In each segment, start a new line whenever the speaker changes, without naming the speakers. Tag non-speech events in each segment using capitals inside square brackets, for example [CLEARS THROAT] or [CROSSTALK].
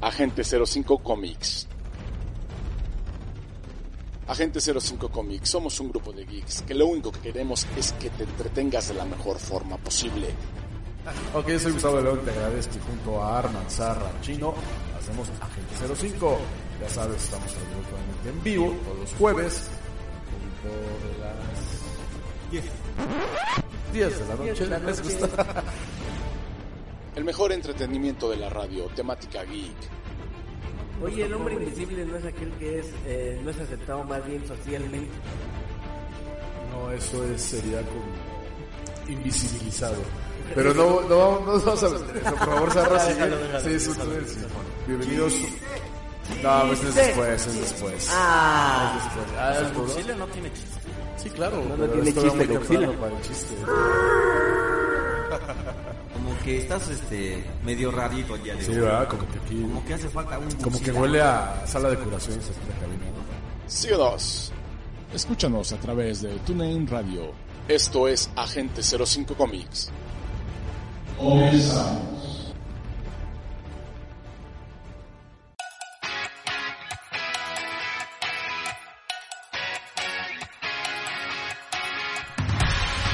Agente 05 Comics. Agente 05 Comics, somos un grupo de geeks que lo único que queremos es que te entretengas de la mejor forma posible.
Ok, soy Gustavo León, te agradezco y junto a Arman, Zarra, Chino, hacemos Agente 05. Ya sabes, estamos absolutamente en vivo todos los jueves, de las 10. 10 de la noche.
El mejor entretenimiento de la radio, temática geek.
Oye, el hombre invisible no es aquel que es, eh, no es aceptado más bien socialmente.
No, eso es, sería como invisibilizado. Pero no, [LAUGHS] no, no vamos a meter eso, por favor, Zarra, sigue. Sí, eso es- Bienvenidos. No, pues es después, es después.
Ah,
Es después. Ah,
Auxilio no tiene chiste.
Sí, claro.
No, no tiene chiste, Godzilla.
para el chiste. [LAUGHS]
Que estás este medio rarito ya de
Sí, ¿verdad? Como que aquí,
Como que hace falta un
como que huele a sala de curaciones aquí la cabina, ¿no?
Escúchanos a través de TuneIn Radio.
Esto es Agente 05 Comics.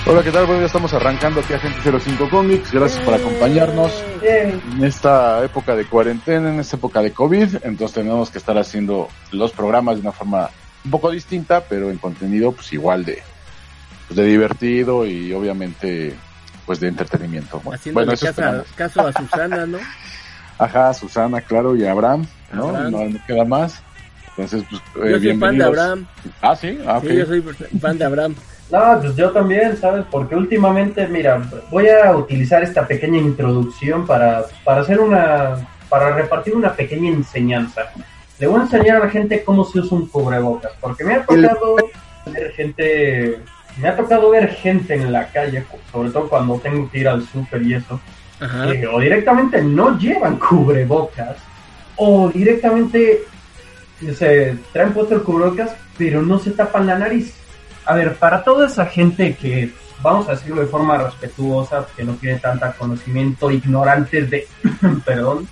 Hola, ¿qué tal? Bueno, ya estamos arrancando aquí Agente 05 Comics. Gracias por acompañarnos en esta época de cuarentena, en esta época de COVID. Entonces tenemos que estar haciendo los programas de una forma un poco distinta, pero en contenido pues igual de, pues, de divertido y obviamente pues de entretenimiento. Bueno,
haciéndole
eso
caso, caso a Susana, ¿no? [LAUGHS]
Ajá, Susana, claro, y Abraham, ¿no?
Abraham.
No, no queda más. Entonces, pues, eh,
Yo soy fan de. Abraham.
Ah, sí, ah, ok.
Sí, yo soy fan de Abraham.
No, pues yo también, ¿sabes? Porque últimamente, mira, voy a utilizar esta pequeña introducción para, para hacer una, para repartir una pequeña enseñanza. Le voy a enseñar a la gente cómo se usa un cubrebocas, porque me ha tocado ver gente, me ha tocado ver gente en la calle, sobre todo cuando tengo que ir al súper y eso,
Ajá.
que o directamente no llevan cubrebocas, o directamente se traen puesto el cubrebocas, pero no se tapan la nariz. A ver, para toda esa gente que, vamos a decirlo de forma respetuosa, que no tiene tanta conocimiento, ignorantes de, [CLEARS THROAT] perdón,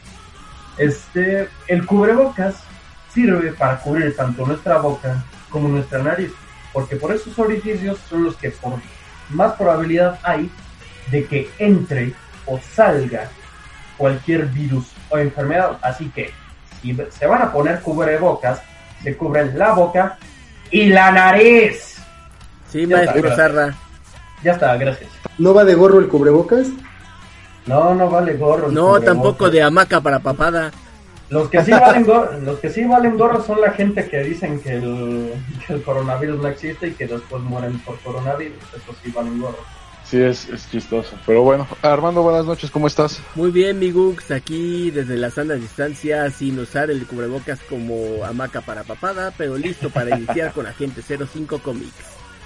este, el cubrebocas sirve para cubrir tanto nuestra boca como nuestra nariz, porque por esos orificios son los que por más probabilidad hay de que entre o salga cualquier virus o enfermedad. Así que si se van a poner cubrebocas, se cubren la boca y la nariz.
Sí,
Ya
maestro
está.
Zarra.
Ya está, gracias.
¿No va de gorro el cubrebocas?
No, no vale gorro. el
No,
cubrebocas.
tampoco de hamaca para papada.
Los que sí [LAUGHS] valen gorro, los que sí valen gorro son la gente que dicen que el, que el coronavirus no existe y que después mueren por coronavirus. Eso sí valen gorro.
Sí, es, es chistoso. Pero bueno, Armando, buenas noches, ¿cómo estás?
Muy bien, mi Gux, aquí desde la sana distancia, sin usar el cubrebocas como hamaca para papada, pero listo para iniciar con Agente 05 Comics.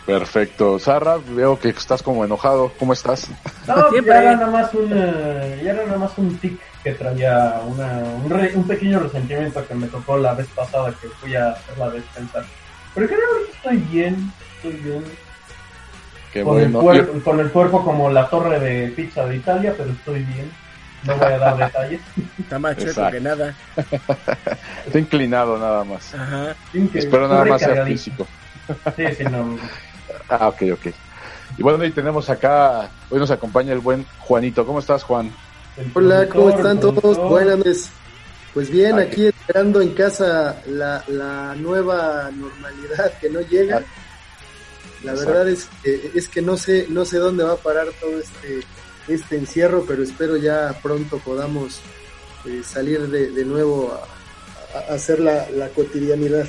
Perfecto. Sarra, veo que estás como enojado. ¿Cómo estás?
No,
Siempre.
ya era nada más un, eh, ya era nada más un tic que traía una, un, re- un pequeño resentimiento que me tocó la vez pasada que fui a hacer la despensa. Pero creo que estoy bien, estoy bien.
Qué
con,
bueno.
el cuerpo, con el cuerpo como la torre de pizza de Italia, pero estoy bien. No voy a dar [LAUGHS] detalles.
Está más chueco
Exacto.
que nada. [LAUGHS]
Está inclinado nada más.
Ajá.
Espero nada más sea físico.
Sí, sí, no. [LAUGHS]
Ah, ok, ok. Y bueno, y tenemos acá, hoy nos acompaña el buen Juanito. ¿Cómo estás, Juan?
Hola, ¿cómo están todos? Buenas noches. Pues bien,
Ah,
aquí esperando en casa la, la nueva normalidad que no llega. La
Exacto.
verdad es que, es que no sé no sé dónde va a parar todo este este encierro, pero espero ya pronto podamos eh, salir de, de nuevo a, a hacer la, la cotidianidad.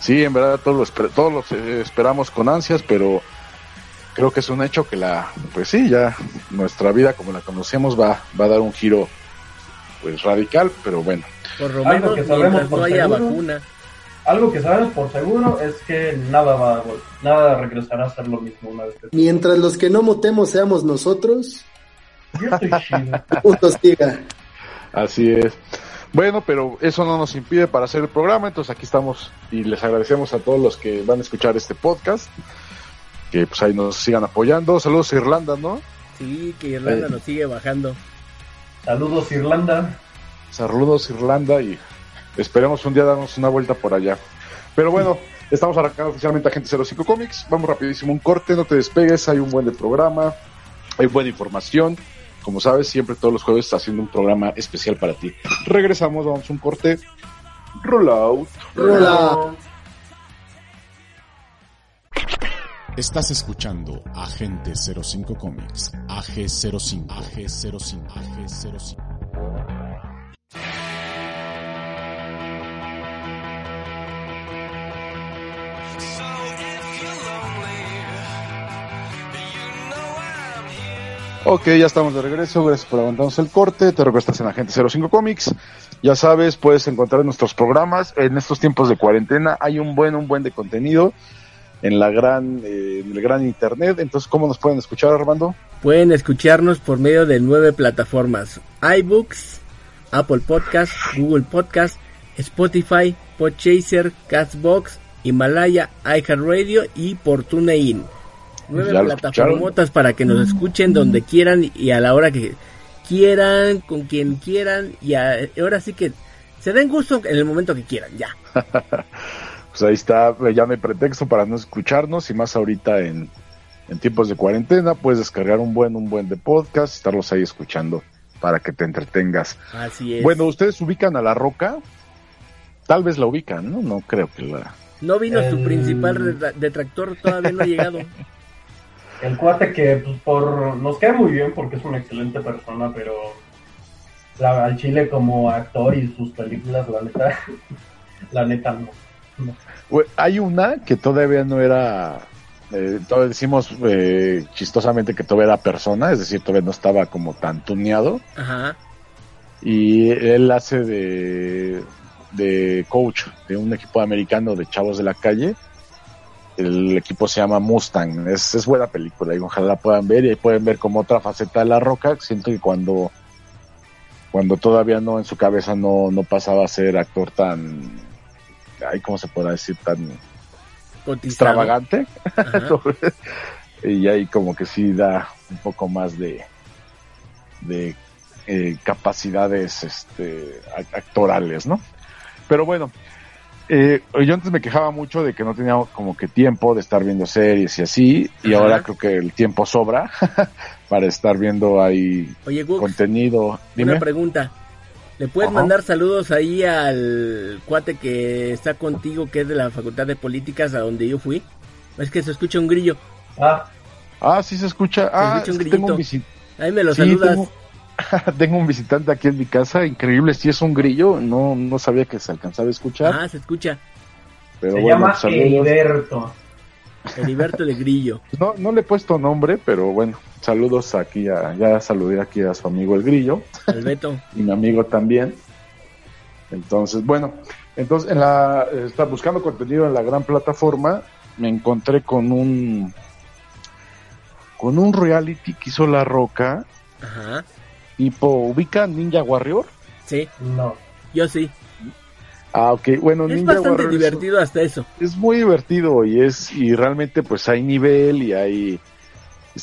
Sí, en verdad todos lo, esper- todos los eh, esperamos con ansias, pero creo que es un hecho que la, pues sí, ya nuestra vida como la conocemos va, va a dar un giro pues radical, pero bueno.
Por lo
Algo
menos
que sabemos
no
por
haya
seguro.
vacuna.
Algo que sabemos por seguro es que nada va nada regresará a ser lo mismo una vez que
Mientras los que no motemos seamos nosotros,
Yo estoy chido.
punto siga.
Así es. Bueno, pero eso no nos impide para hacer el programa, entonces aquí estamos y les agradecemos a todos los que van a escuchar este podcast, que pues ahí nos sigan apoyando. Saludos a Irlanda, ¿no?
Sí, que Irlanda
Eh.
nos sigue bajando.
Saludos Irlanda.
Saludos Irlanda y esperemos un día darnos una vuelta por allá. Pero bueno, estamos arrancando oficialmente a Gente 05 Comics. Vamos rapidísimo un corte, no te despegues, hay un buen de programa, hay buena información. Como sabes, siempre todos los jueves está haciendo un programa especial para ti. Regresamos, vamos a un corte. Roll out.
Hola.
Estás escuchando Agente 05 Comics, AG05, AG05, AG05.
Ok, ya estamos de regreso. Gracias por aguantarnos el corte. Te recuerdo en Agente 05 Comics. Ya sabes, puedes encontrar nuestros programas. En estos tiempos de cuarentena hay un buen, un buen de contenido en la gran, eh, en el gran internet. Entonces, ¿cómo nos pueden escuchar, Armando?
Pueden escucharnos por medio de nueve plataformas: iBooks, Apple Podcast, Google Podcast, Spotify, Podchaser, Castbox, Himalaya, iHeartRadio y por TuneIn. Nueve plataformotas para que nos escuchen donde quieran y a la hora que quieran, con quien quieran y a- ahora sí que se den gusto en el momento que quieran, ya. [LAUGHS]
Pues ahí está, ya no hay pretexto para no escucharnos y más ahorita en, en tiempos de cuarentena puedes descargar un buen, un buen de podcast, estarlos ahí escuchando para que te entretengas.
Así es.
Bueno, ¿ustedes ubican a La Roca? Tal vez la ubican, ¿no? No creo que la...
no vino su principal detractor, todavía no ha llegado. [LAUGHS]
El cuate que pues, por nos cae muy bien porque es una excelente persona, pero la, al chile como actor y sus películas, la neta, [LAUGHS] la neta no.
Hay una que todavía no era... Eh, todavía decimos eh, chistosamente que todavía era persona, es decir, todavía no estaba como tan tuneado.
Ajá.
y él hace de, de coach de un equipo americano de chavos de la calle. El equipo se llama Mustang. Es, es buena película y ojalá la puedan ver y ahí pueden ver como otra faceta de la roca. Siento que cuando, cuando todavía no en su cabeza no, no pasaba a ser actor tan, ay, ¿cómo se podrá decir? Tan
Cotizado.
extravagante. [LAUGHS] Y ahí como que sí da un poco más de, de eh, capacidades este, actorales, ¿no? Pero bueno, eh, yo antes me quejaba mucho de que no tenía como que tiempo de estar viendo series y así, y
Ajá.
ahora creo que el tiempo sobra [LAUGHS] para estar viendo ahí
Oye, Gux,
contenido. Dime.
una pregunta. ¿Le puedes
Ajá.
mandar saludos ahí al cuate que está contigo, que es de la Facultad de Políticas, a donde yo fui? Es que se escucha un grillo.
Ah,
Ah, sí se escucha. Ah,
escucha un
es que tengo un,
Ahí me lo
Sí,
saludas.
tengo, [LAUGHS] tengo un visitante aquí en mi casa, increíble, si es un grillo, no, no sabía que se alcanzaba a escuchar,
Ah, se escucha.
pero
se
bueno,
llama
pues, saludos.
Heriberto.
Heriberto de Grillo.
No, no le he puesto nombre, pero bueno, saludos aquí a, ya saludé aquí a su amigo el grillo
El Beto.
y mi amigo también. Entonces, bueno, entonces en la, está buscando contenido en la gran plataforma, me encontré con un, con un reality que hizo La Roca,
Ajá.
Tipo, ubica Ninja Warrior.
Sí,
No.
yo sí.
Ah, ok, bueno,
Es
Ninja
bastante
Warrior es-
divertido hasta eso.
es muy divertido y es y realmente pues hay nivel y hay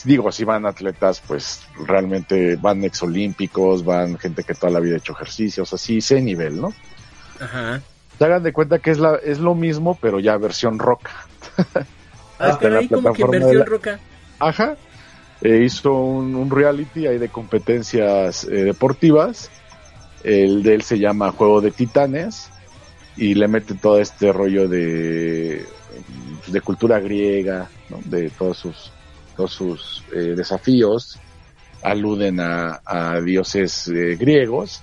digo si van atletas pues realmente van exolímpicos van gente que toda la vida ha hecho ejercicios así ese nivel no
Ajá.
se hagan de cuenta que es la es lo mismo pero ya versión rock
Ah, [LAUGHS] como que
de
versión
la-
roca.
ajá Eh, hizo un, un reality ahí de competencias eh, deportivas el de él se llama Juego de Titanes y le mete todo este rollo de, de cultura griega, ¿no? de todos sus, todos sus eh, desafíos, aluden a, a dioses eh, griegos.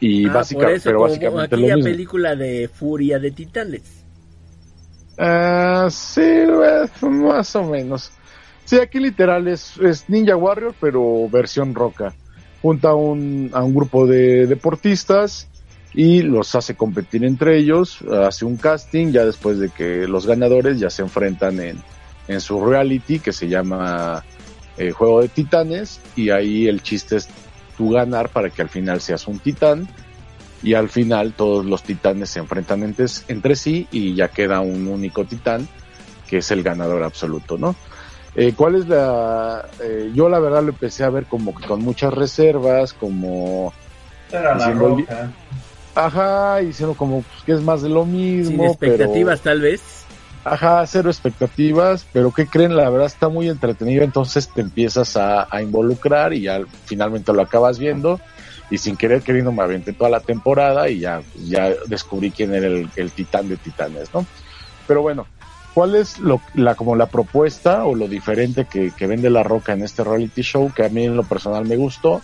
Y
Ah,
básica-
por eso,
pero
como
básicamente lo
aquella
mismo.
película de Furia de Titanes.
Ah, sí, eh, más o menos. Sí, aquí literal es, Ninja Warrior, pero versión roca. Junta a un, a un grupo de deportistas y los hace competir entre ellos, hace un casting, ya después de que los ganadores ya se enfrentan en, su reality que se llama eh, Juego de Titanes y ahí el chiste es tú ganar para que al final seas un titán y al final todos los titanes se enfrentan entre sí y ya queda un único titán que es el ganador absoluto, ¿no? Eh, ¿Cuál es la...? eh, yo la verdad lo empecé a ver como que con muchas reservas, como
Era la
Diciendo,
roca.
Ajá, diciendo como pues, que es más de lo mismo.
Sin expectativas, tal vez.
Ajá, cero expectativas, pero ¿qué creen? La verdad está muy entretenido, entonces te empiezas a, a involucrar y ya finalmente lo acabas viendo. Y sin querer queriendo me aventé toda la temporada y ya, ya descubrí quién era el, el titán de titanes, ¿no? Pero bueno, ¿cuál es lo, la, como la propuesta o lo diferente que, vende La Roca en este reality show que a mí en lo personal me gustó?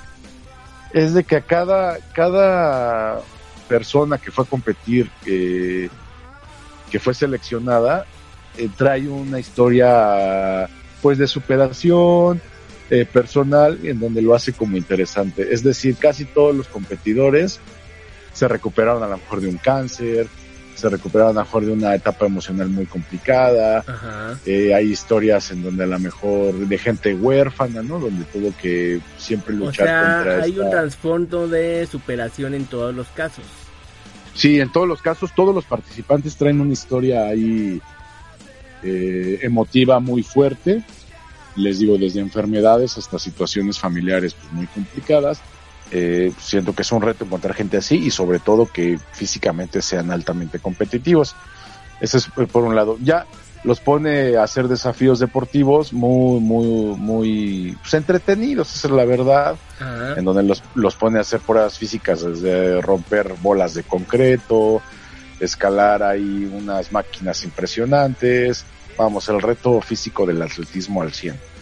Es de que a cada, cada persona que fue a competir, que, que fue seleccionada, eh, trae una historia pues de superación eh, personal en donde lo hace como interesante. Es decir, casi todos los competidores se recuperaron a lo mejor de un cáncer, se recuperaron a lo mejor de una etapa emocional muy complicada.
Ajá.
Eh, hay historias en donde a lo mejor de gente huérfana, ¿no? Donde tuvo que siempre
O
luchar
sea,
contra
hay
esta-
un trasfondo de superación en todos los casos.
Sí, en todos los casos, todos los participantes traen una historia ahí eh, emotiva muy fuerte. Les digo, desde enfermedades hasta situaciones familiares pues, muy complicadas. Eh, siento que es un reto encontrar gente así y sobre todo que físicamente sean altamente competitivos. Ese es eh, por un lado. Ya los pone a hacer desafíos deportivos muy, muy, muy pues, entretenidos, esa es la verdad en donde los, los pone a hacer pruebas físicas, desde romper bolas de concreto, escalar ahí unas máquinas impresionantes, vamos, el reto físico del atletismo al 100.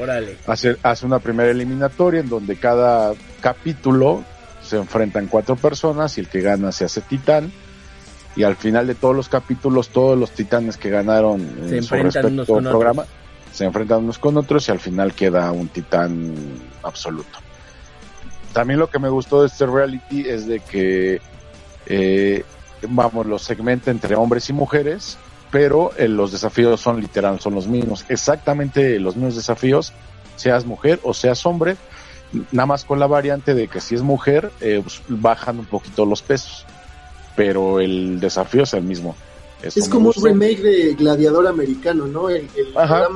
Órale.
Hace, hace una primera eliminatoria en donde cada capítulo se enfrentan cuatro personas y el que gana se hace titán. Y al final de todos los capítulos, todos los titanes que ganaron
Se
en su respectivo
con
programa se enfrentan unos con otros y al final queda un titán absoluto. También lo que me gustó de este reality es de que, eh, vamos, los segmenta entre hombres y mujeres, pero eh, los desafíos son literal, son los mismos, exactamente los mismos desafíos, seas mujer o seas hombre, nada más con la variante de que si es mujer, eh, pues, bajan un poquito los pesos, pero el desafío es el mismo. Eso
Es como un remake de Gladiador americano, ¿no? El, el
Ajá.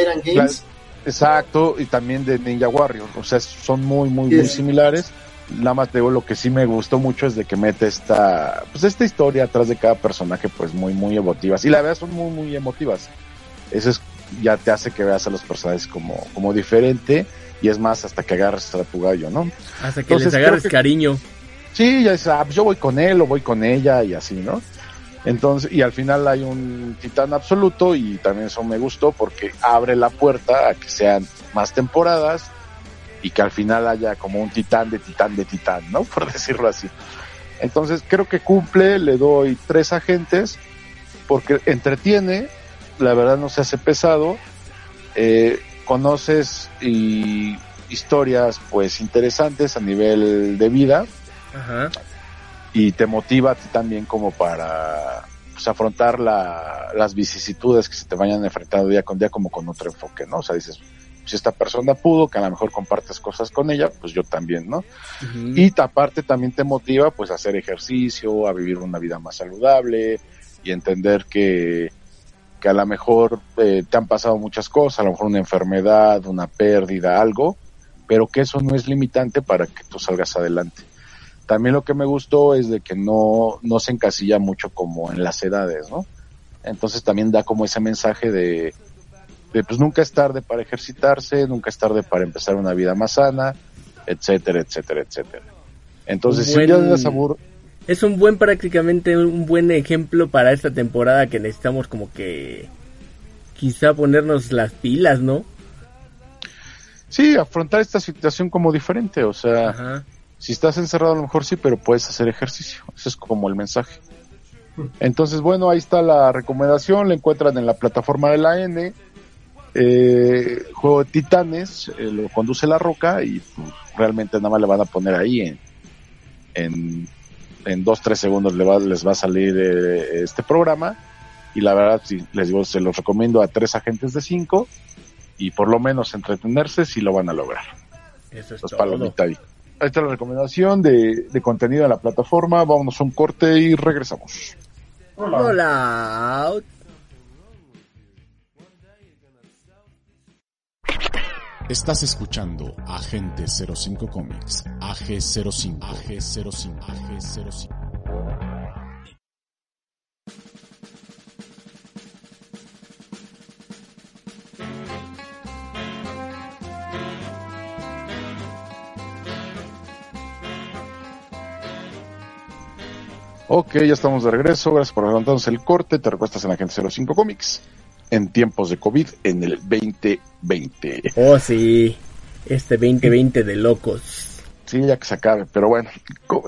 Iron Games.
Exacto, y también de Ninja Warrior, o sea, son muy, muy, muy similares. Nada más te digo, lo que sí me gustó mucho es de que mete esta, pues esta historia atrás de cada personaje, pues muy, muy emotivas. Y la verdad son muy, muy emotivas. Eso es, ya te hace que veas a los personajes como, como diferente, y es más hasta que agarres a tu gallo, ¿no?
Hasta que
Entonces,
les agarres
que-
cariño.
Sí, ya dices, ah, pues yo voy con él o voy con ella y así, ¿no? Entonces, y al final hay un titán absoluto y también eso me gustó porque abre la puerta a que sean más temporadas y que al final haya como un titán de titán de titán, ¿no? [LAUGHS] Por decirlo así. Entonces, creo que cumple, le doy tres agentes porque entretiene, la verdad no se hace pesado, eh, conoces y historias pues interesantes a nivel de vida
Ajá.
y te motiva a ti también como para pues, afrontar la, las vicisitudes que se te vayan enfrentando día con día como con otro enfoque, ¿no? O sea, dices, si esta persona pudo, que a lo mejor compartes cosas con ella, pues yo también, ¿no? Y aparte también te motiva pues a hacer ejercicio, a vivir una vida más saludable y entender que, que a lo mejor eh, te han pasado muchas cosas, a lo mejor una enfermedad, una pérdida, algo, pero que eso no es limitante para que tú salgas adelante. También lo que me gustó es de que no, no se encasilla mucho como en las edades, ¿no? Entonces también da como ese mensaje de pues nunca es tarde para ejercitarse, nunca es tarde para empezar una vida más sana, etcétera, etcétera, etcétera. Entonces,
Un
si un día
buen-
andas abur-
Es un buen, prácticamente un buen ejemplo para esta temporada que necesitamos como que quizá ponernos las pilas, ¿no?
sí, afrontar esta situación como diferente, o sea,
Ajá.
si estás encerrado a lo mejor sí, pero puedes hacer ejercicio, ese es como el mensaje. Entonces, bueno, ahí está la recomendación, la encuentran en la plataforma de la N, eh, Juego de Titanes, eh, lo conduce La Roca y pues, realmente nada más le van a poner ahí en, en, en dos, tres segundos le va, les va a salir eh, este programa y la verdad, sí, les digo, se los recomiendo a tres agentes de cinco y por lo menos entretenerse si lo van a lograr.
Eso es todo.
ahí. Ahí está la recomendación de, de contenido en la plataforma. Vámonos a un corte y regresamos.
Hola.
Hola.
Estás escuchando Agente 05 Comics, AG05, AG05, AG05.
Ok, ya estamos de regreso. Gracias por adelantarnos el corte. Te recuestas en Agente 05 Comics en tiempos de COVID en el 2020.
Oh, sí. Este 2020 de locos.
Sí, ya que se acabe. Pero bueno,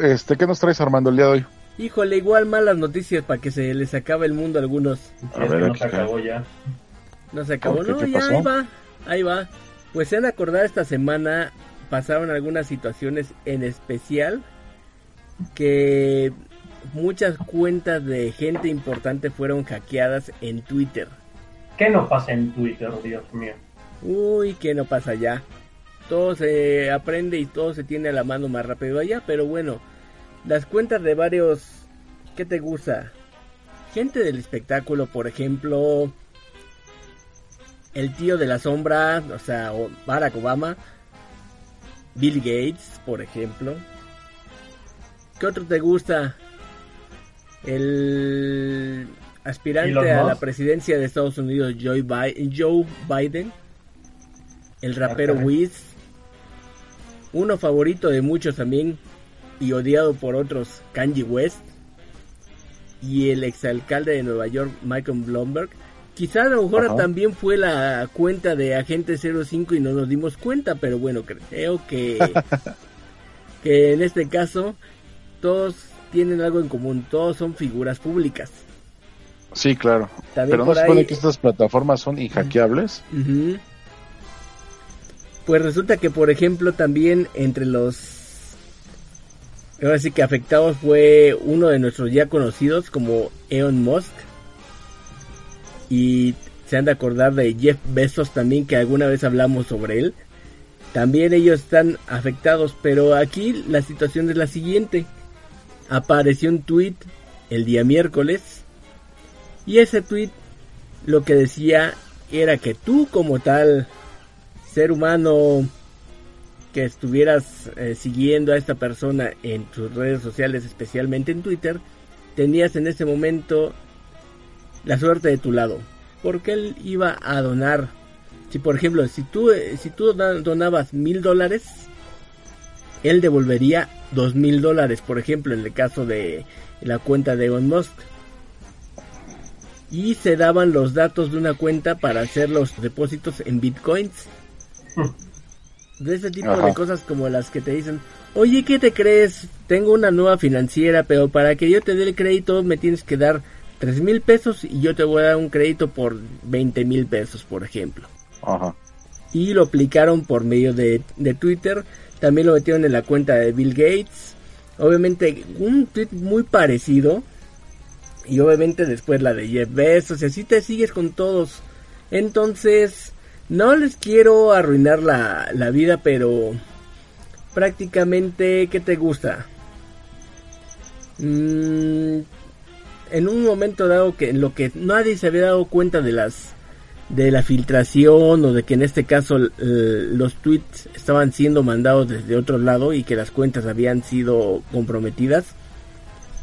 este, ¿qué nos traes Armando el día de hoy?
Híjole, igual malas noticias para que se les acabe el mundo a algunos.
A ver,
no se acabó ya.
No se acabó, no,
¿Qué
ya
pasó?
ahí va, ahí va. Pues se han acordado esta semana, pasaron algunas situaciones en especial que muchas cuentas de gente importante fueron hackeadas en Twitter.
¿Qué no pasa en Twitter, Dios mío?
Uy, que no pasa allá. Todo se aprende y todo se tiene a la mano más rápido allá, pero bueno, las cuentas de varios... ¿Qué te gusta? Gente del espectáculo, por ejemplo, el tío de la sombra, o sea, Barack Obama, Bill Gates, por ejemplo. ¿Qué otro te gusta? El aspirante a la presidencia de Estados Unidos, Joe Bi- Joe Biden. El rapero. Wiz. Uno favorito de muchos también y odiado por otros, Kanye West. Y el exalcalde de Nueva York, Michael Bloomberg. Quizá a lo mejor también fue la cuenta de Agente 05 y no nos dimos cuenta, pero bueno, creo que, [LAUGHS] que en este caso todos tienen algo en común, todos son figuras públicas.
Sí, claro.
También
Pero no se supone
ahí-
que estas plataformas son inhackeables.
Pues resulta que, por ejemplo, también entre los ahora sí que afectados fue uno de nuestros ya conocidos como Elon Musk. Y se han de acordar de Jeff Bezos también, que alguna vez hablamos sobre él. También ellos están afectados, pero aquí la situación es la siguiente. Apareció un tweet el día miércoles y ese tweet lo que decía era que tú como tal ser humano que estuvieras eh, siguiendo a esta persona en tus redes sociales, especialmente en Twitter, tenías en ese momento la suerte de tu lado, porque él iba a donar. Si por ejemplo, si tú eh, si tú donabas mil dólares, él devolvería dos mil dólares, por ejemplo, en el caso de la cuenta de Elon Musk. Y se daban los datos de una cuenta para hacer los depósitos en bitcoins. De ese tipo
Ajá.
de cosas como las que te dicen, oye, ¿qué te crees? Tengo una nueva financiera, pero para que yo te dé el crédito me tienes que dar tres mil pesos y yo te voy a dar un crédito por 20 mil pesos, por ejemplo
Ajá.
y lo aplicaron por medio de, de Twitter. También lo metieron en la cuenta de Bill Gates. Obviamente un tweet muy parecido. Y obviamente después la de Jeff Bezos. Y así te sigues con todos. Entonces, no les quiero arruinar la, la vida, pero prácticamente, ¿qué te gusta? Mm, en un momento dado que en lo que nadie se había dado cuenta de las de la filtración o de que en este caso los tweets estaban siendo mandados desde otro lado y que las cuentas habían sido comprometidas,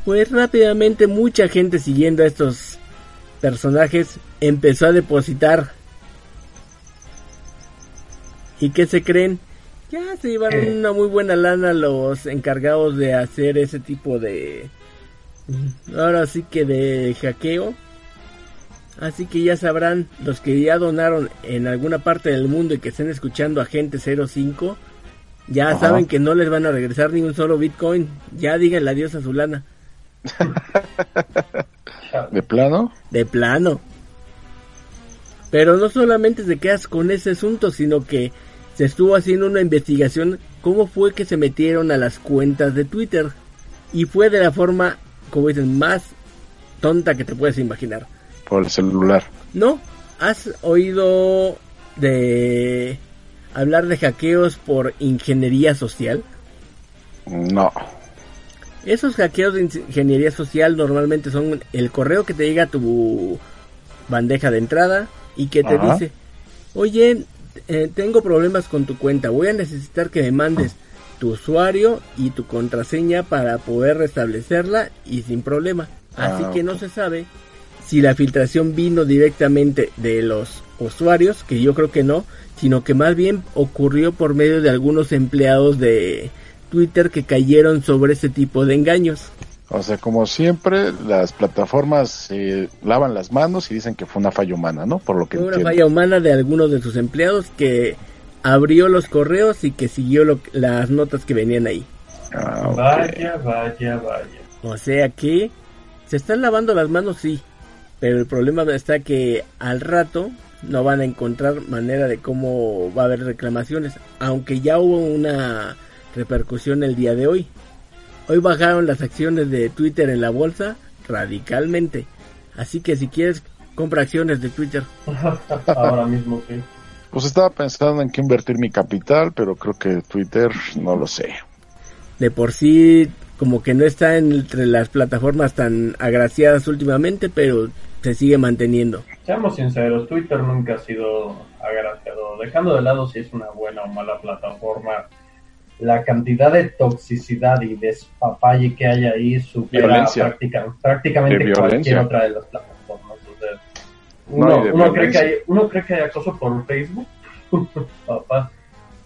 pues rápidamente mucha gente siguiendo a estos personajes empezó a depositar. ¿Y qué se creen? Ya se llevaron
¿Qué?
una muy buena lana los encargados de hacer ese tipo de... Ahora sí que de hackeo. Así que ya sabrán, los que ya donaron en alguna parte del mundo y que estén escuchando a Gente 05, ya
Ajá.
saben que no les van a regresar ni un solo Bitcoin. Ya díganle adiós a su lana. [LAUGHS]
¿De plano?
De plano. Pero no solamente te quedas con ese asunto, sino que se estuvo haciendo una investigación cómo fue que se metieron a las cuentas de Twitter. Y fue de la forma, como dicen, más tonta que te puedes imaginar.
Por el celular.
¿No? ¿Has oído de hablar de hackeos por ingeniería social?
No.
Esos hackeos de ingeniería social normalmente son el correo que te llega a tu bandeja de entrada y que te
Ajá.
dice, oye, eh, tengo problemas con tu cuenta, voy a necesitar que me mandes tu usuario y tu contraseña para poder restablecerla y sin problema. Así
Ah,
que no se sabe si la filtración vino directamente de los usuarios, que yo creo que no, sino que más bien ocurrió por medio de algunos empleados de Twitter que cayeron sobre ese tipo de engaños.
O sea, como siempre, las plataformas se lavan las manos y dicen que fue una falla humana, ¿no? Por lo que
Fue una
entiendo.
falla humana de algunos de sus empleados que abrió los correos y que siguió lo- las notas que venían ahí.
Ah.
Vaya, vaya, vaya.
O sea que se están lavando las manos, sí. Pero el problema está que al rato no van a encontrar manera de cómo va a haber reclamaciones. Aunque ya hubo una repercusión el día de hoy. Hoy bajaron las acciones de Twitter en la bolsa radicalmente. Así que si quieres, compra acciones de Twitter. [LAUGHS]
Ahora mismo sí.
Pues estaba pensando en qué invertir mi capital, pero creo que Twitter no lo sé.
De por sí, como que no está entre las plataformas tan agraciadas últimamente, pero se sigue manteniendo.
Seamos sinceros, Twitter nunca ha sido agraciado. Dejando de lado si es una buena o mala plataforma, la cantidad de toxicidad y despapalle que hay ahí supera
Violencia.
práctica- prácticamente
De
cualquier otra de las plataformas. O sea,
No,
uno,
de
uno cree que hay, uno cree que hay acoso por Facebook. [LAUGHS] Papá.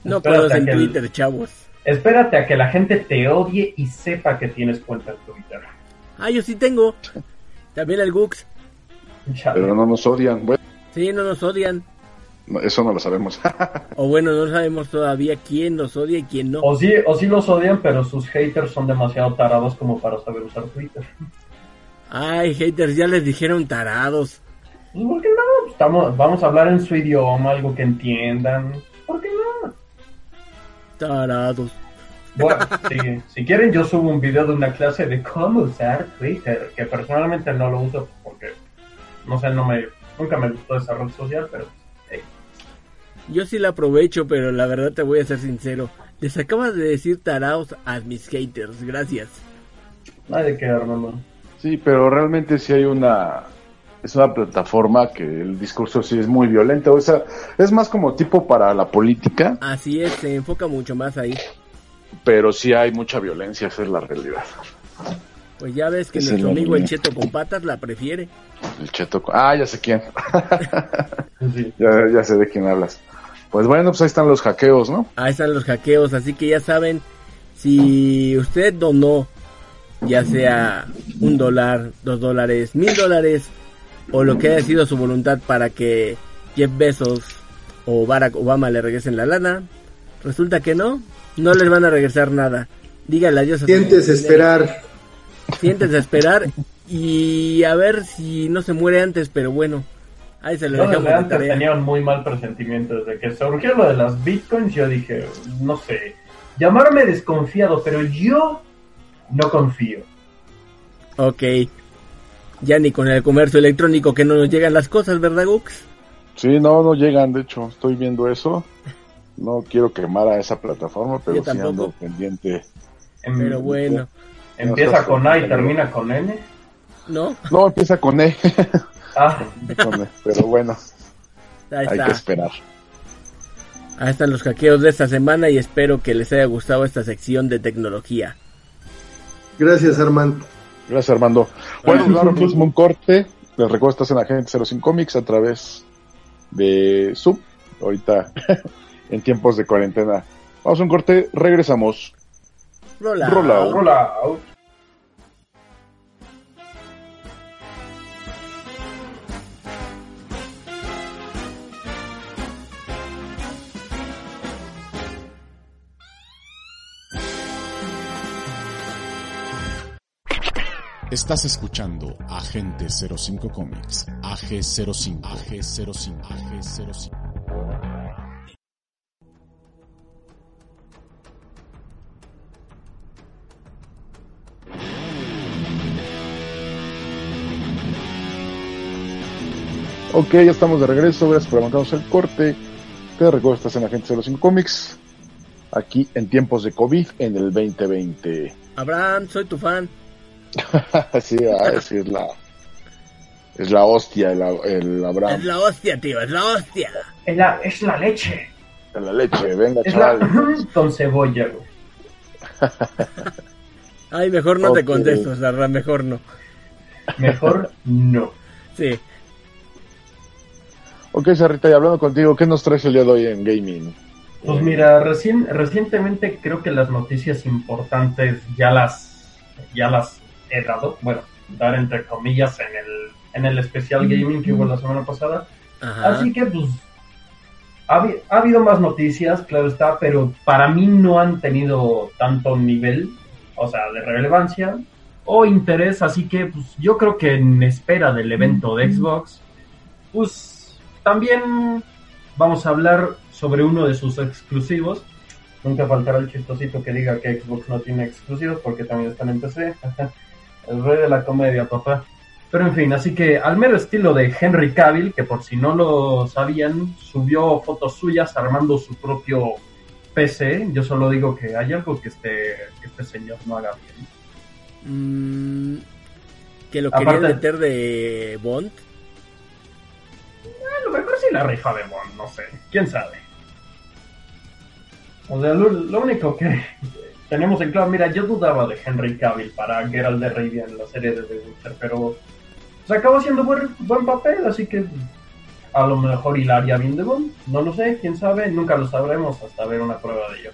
No
Espérate
puedo
a
en
que
Twitter, chavos.
Espérate a que la gente te odie y sepa que tienes cuenta en Twitter.
Ah, yo sí tengo. También el Gux.
Pero no nos odian. Bueno,
Sí, no nos odian.
No, eso no lo sabemos. [LAUGHS]
O bueno, no sabemos todavía quién nos odia y quién no.
O sí, o sí los odian, pero sus haters son demasiado tarados como para saber usar Twitter.
Ay, haters, ya les dijeron tarados.
Pues, ¿Por qué no? Estamos, vamos a hablar en su idioma, algo que entiendan. ¿Por qué no?
Tarados.
Bueno, si, si quieren, yo subo un video de una clase de cómo usar Twitter, que personalmente no lo uso porque, no sé, no me, nunca me gustó esa red social, pero
Yo sí la aprovecho, pero la verdad te voy a ser sincero. Les acabas de decir tarados a mis haters. Gracias.
que hermano.
Sí, pero realmente sí hay una es una plataforma que el discurso sí es muy violento, o sea, es más como tipo para la política,
Así es, se enfoca mucho más ahí.
pero sí hay mucha violencia, esa es la realidad.
Pues ya ves que nuestro amigo el. Cheto con patas la prefiere.
El cheto, ah, ya sé quién, [LAUGHS]
Sí. [LAUGHS]
ya, ya sé de quién hablas. Pues bueno, pues ahí están los hackeos, ¿no?
Ahí están los hackeos, así que ya saben, si usted donó, ya sea un dólar, dos dólares, mil dólares, o lo que haya sido su voluntad para que Jeff Bezos o Barack Obama le regresen la lana, resulta que no, no les van a regresar nada. Dígale adiós a
Sientes esperar.
Sientes esperar y a ver si no se muere antes, pero bueno, ahí se lo dejamos de
antes
tarea.
tenía un muy mal presentimiento. Desde que surgió lo de las bitcoins, yo dije, no sé, llamarme desconfiado, pero yo no confío.
Ok. Ya ni con el comercio electrónico que no nos llegan las cosas, ¿verdad, Gux?
Sí, no, no llegan, de hecho, estoy viendo eso. No quiero quemar a esa plataforma, pero sí ando pendiente.
Em-
Pero bueno,
Empieza con A y termina con N.
¿no?
No, empieza con E, [LAUGHS]
Ah,
pero bueno,
Ahí
hay
está.
que esperar.
Ahí están los hackeos de esta semana y espero que les haya gustado esta sección de tecnología.
Gracias, Armando.
Gracias, Armando. Bueno, claro, mismo un corte. Les recuerdo, estás en Agente 05 Comics a través de Zoom. Ahorita, [LAUGHS] en tiempos de cuarentena. Vamos a un corte, regresamos.
Rola.
Rola.
rola
Estás escuchando Agente 05 Comics, AG05, AG05, AG05.
Ok, ya estamos de regreso. Gracias por aguantarnos el corte. Te recuerdo, estás en Agente 05 Comics. Aquí en tiempos de COVID en el 2020.
Abraham, soy tu fan. [LAUGHS]
Va a decir la, Es la hostia el, el Abraham.
Es la hostia, tío, es la hostia.
Es la, es la leche.
Es la leche, venga,
Es la [LAUGHS] con cebolla. [LAUGHS]
Ay, mejor no te contesto, Sarra, mejor no.
Mejor no.
Sí.
Ok, Sarrita, y hablando contigo, ¿qué nos traes el día de hoy en gaming?
Pues mira, recién, recientemente creo que las noticias importantes ya las, ya las he dado. Bueno, dar entre comillas en el, en el especial gaming que hubo la semana pasada.
Ajá.
Así que pues ha, ha habido más noticias, claro está, pero para mí no han tenido tanto nivel, o sea, de relevancia o interés, así que pues yo creo que en espera del evento de Xbox, pues también vamos a hablar sobre uno de sus exclusivos. Nunca faltará el chistosito que diga que Xbox no tiene exclusivos porque también están en PC. [LAUGHS] el rey de la comedia, papá. Pero en fin, así que al mero estilo de Henry Cavill, que por si no lo sabían, subió fotos suyas armando su propio PC. Yo solo digo que hay algo que este, que este señor no haga bien.
Mm, que lo quería meter de Bond.
A lo mejor sí la rifa de Bond, no sé. ¿Quién sabe? O sea, lo, lo único que tenemos en claro, mira, yo dudaba de Henry Cavill para Geralt de Rivia en la serie de The Witcher, pero se acabó haciendo buen, buen papel, así que a lo mejor hilaria bien. No lo sé, quién sabe, nunca lo sabremos hasta ver una prueba de ello.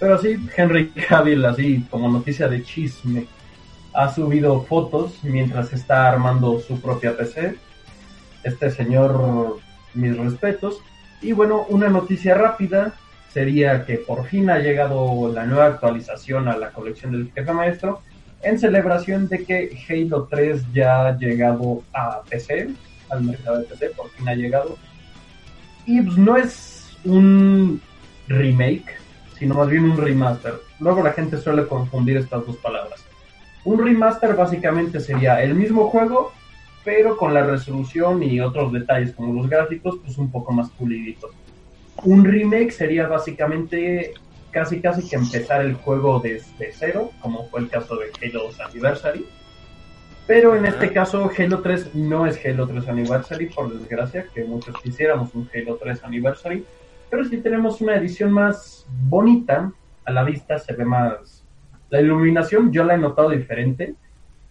Pero sí, Henry Cavill, así como noticia de chisme, ha subido fotos mientras está armando su propia PC. Este señor, mis respetos. Y bueno, una noticia rápida sería que por fin ha llegado la nueva actualización a la colección del jefe maestro en celebración de que Halo 3 ya ha llegado a PC, al mercado de PC, por fin ha llegado. Y pues no es un remake, sino más bien un remaster. Luego la gente suele confundir estas dos palabras. Un remaster básicamente sería el mismo juego, pero con la resolución y otros detalles como los gráficos, pues un poco más puliditos. Un remake sería básicamente casi casi que empezar el juego desde cero, como fue el caso de Halo 2 Anniversary. Pero en este caso Halo 3 no es Halo 3 Anniversary, por desgracia, que muchos quisiéramos un Halo 3 Anniversary. Pero sí tenemos una edición más bonita, a la vista se ve más... La iluminación yo la he notado diferente.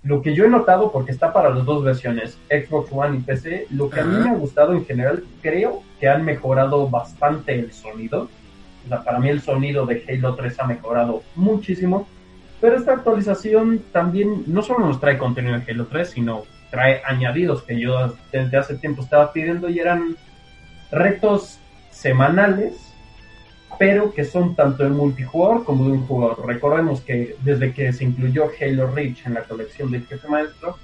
Lo que yo he notado, porque está para las dos versiones, Xbox One y PC, lo que a mí me ha gustado en general, creo que han mejorado bastante el sonido. Para mí el sonido de Halo 3 ha mejorado muchísimo. Pero esta actualización también no solo nos trae contenido de Halo 3, sino trae añadidos que yo desde hace tiempo estaba pidiendo y eran retos semanales, pero que son tanto de multijugador como de un jugador. Recordemos que desde que se incluyó Halo Reach en la colección del jefe maestro,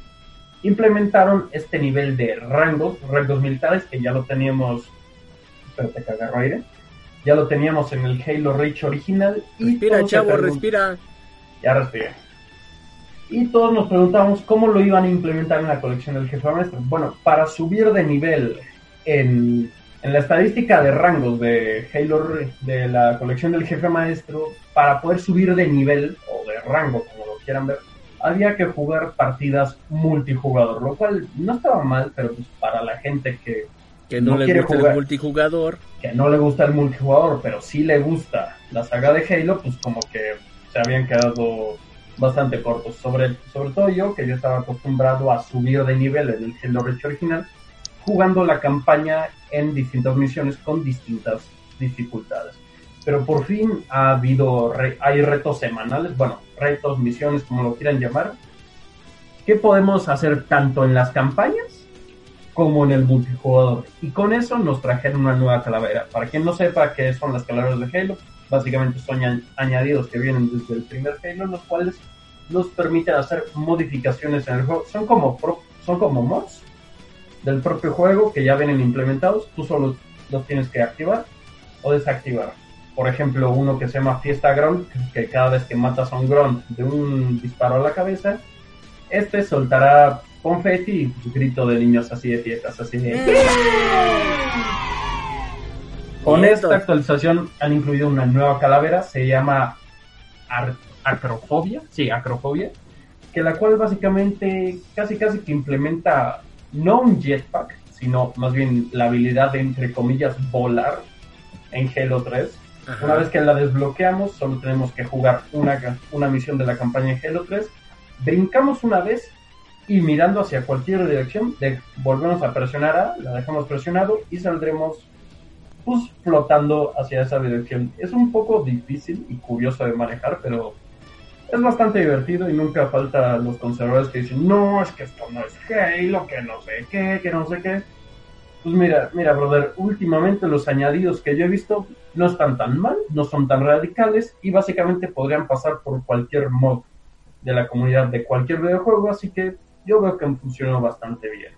implementaron este nivel de rangos, rangos militares, que ya lo teníamos, espérate que agarro aire, ya lo teníamos en el Halo Reach original. Y
Respira, chavo, respira.
ya respiré. Y todos nos preguntamos cómo lo iban a implementar en la colección del jefe maestro. Bueno, para subir de nivel en, en la estadística de rangos de Halo de la colección del jefe maestro, para poder subir de nivel o de rango, como lo quieran ver, había que jugar partidas multijugador, lo cual no estaba mal, pero pues para la gente que
Que no,
No
le
quiere
gusta
jugar.
el multijugador.
que no le gusta el multijugador, pero sí le gusta la saga de Halo, pues como que se habían quedado bastante cortos. Sobre, sobre todo yo, que yo estaba acostumbrado a subir de nivel en el Halo Reach original, jugando la campaña en distintas misiones con distintas dificultades. Pero por fin ha habido, re- hay retos semanales, bueno, retos, misiones, como lo quieran llamar, que podemos hacer tanto en las campañas como en el multijugador. Y con eso nos trajeron una nueva calavera. Para quien no sepa qué son las calaveras de Halo, básicamente son añ- añadidos que vienen desde el primer Halo, los cuales nos permiten hacer modificaciones en el juego. Son como, pro- son como mods del propio juego que ya vienen implementados. Tú solo los tienes que activar o desactivar. Por ejemplo, uno que se llama Fiesta Grunt, que cada vez que matas a un Grunt de un disparo a la cabeza, este soltará confeti y grito de niños así de fiestas, así de... Con
Bien,
esta actualización han incluido una nueva calavera, se llama Ar- Acrofobia, sí, Acrofobia, que la cual básicamente casi casi que implementa no un jetpack, sino más bien la habilidad de, entre comillas, volar en Halo 3.
Ajá.
Una vez que la desbloqueamos, solo tenemos que jugar una, una misión de la campaña en Halo 3. Brincamos una vez y mirando hacia cualquier dirección, de- volvemos a presionar A, la dejamos presionado y saldremos pues, flotando hacia esa dirección. Es un poco difícil y curioso de manejar, pero es bastante divertido y nunca falta los conservadores que dicen, no, es que esto no es Halo, que no sé qué, que no sé qué. Pues mira, mira, brother, últimamente los añadidos que yo he visto no están tan mal, no son tan radicales y básicamente podrían pasar por cualquier mod de la comunidad de cualquier videojuego, así que yo veo que funcionó bastante bien.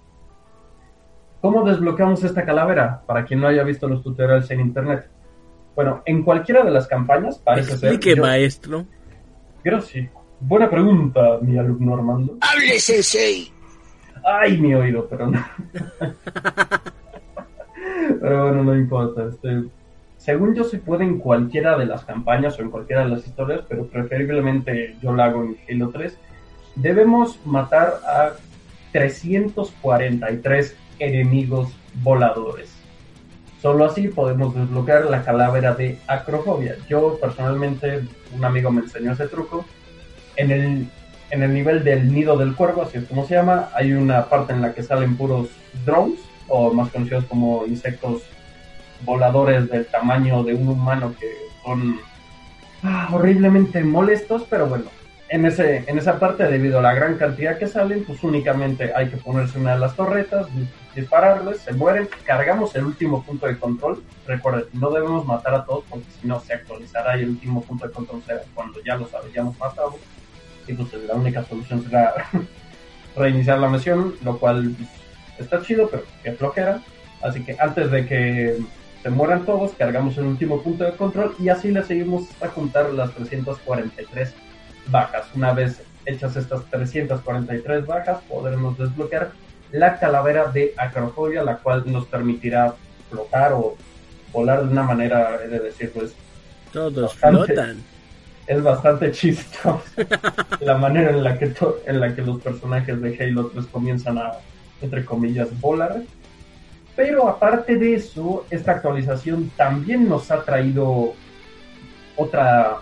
¿Cómo desbloqueamos esta calavera? Para quien no haya visto los tutoriales en internet. Bueno, en cualquiera de las campañas parece ser. Yo-
maestro.
Gracias. Buena pregunta, mi alumno Armando.
¡Hable, Sensei!
Ay, mi oído, pero no. [LAUGHS] pero bueno, no importa. Este, según yo se puede en cualquiera de las campañas o en cualquiera de las historias, pero preferiblemente yo la hago en Halo 3. Debemos matar a 343 enemigos voladores. Solo así podemos desbloquear la calavera de acrofobia. Yo personalmente, un amigo me enseñó ese truco. En el, en el nivel del nido del cuervo, así es como se llama, hay una parte en la que salen puros drones, o más conocidos como insectos voladores del tamaño de un humano que son ah, horriblemente molestos, pero bueno, en, ese, en esa parte, debido a la gran cantidad que salen, pues únicamente hay que ponerse una de las torretas, dis- dispararles, se mueren, cargamos el último punto de control. Recuerden, no debemos matar a todos porque si no se actualizará y el último punto de control será cuando ya los habíamos matado. Y pues la única solución será [LAUGHS] reiniciar la misión, lo cual pues, está chido, pero que flojera. Así que antes de que se mueran todos, cargamos el último punto de control y así le seguimos hasta juntar las 343 bajas. Una vez hechas estas 343 bajas, podremos desbloquear la calavera de acrofobia, la cual nos permitirá flotar o volar de una manera, he de decir, pues
Todos
Bastante.
flotan.
es bastante chistoso [LAUGHS] la manera en la que to- en la que los personajes de Halo 3 comienzan a entre comillas volar pero aparte de eso esta actualización también nos ha traído otra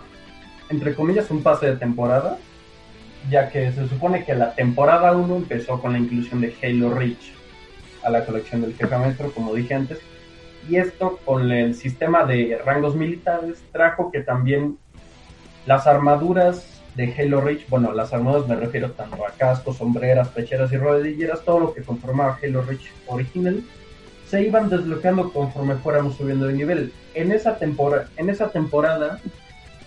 entre comillas un pase de temporada ya que se supone que la temporada 1 empezó con la inclusión de Halo Reach a la colección del jefe maestro como dije antes y esto con el sistema de rangos militares trajo que también las armaduras de Halo Reach, bueno, las armaduras me refiero tanto a cascos, sombreras, pecheras y rodilleras, todo lo que conformaba Halo Reach original, se iban desbloqueando conforme fuéramos subiendo de nivel. En esa, tempora en esa temporada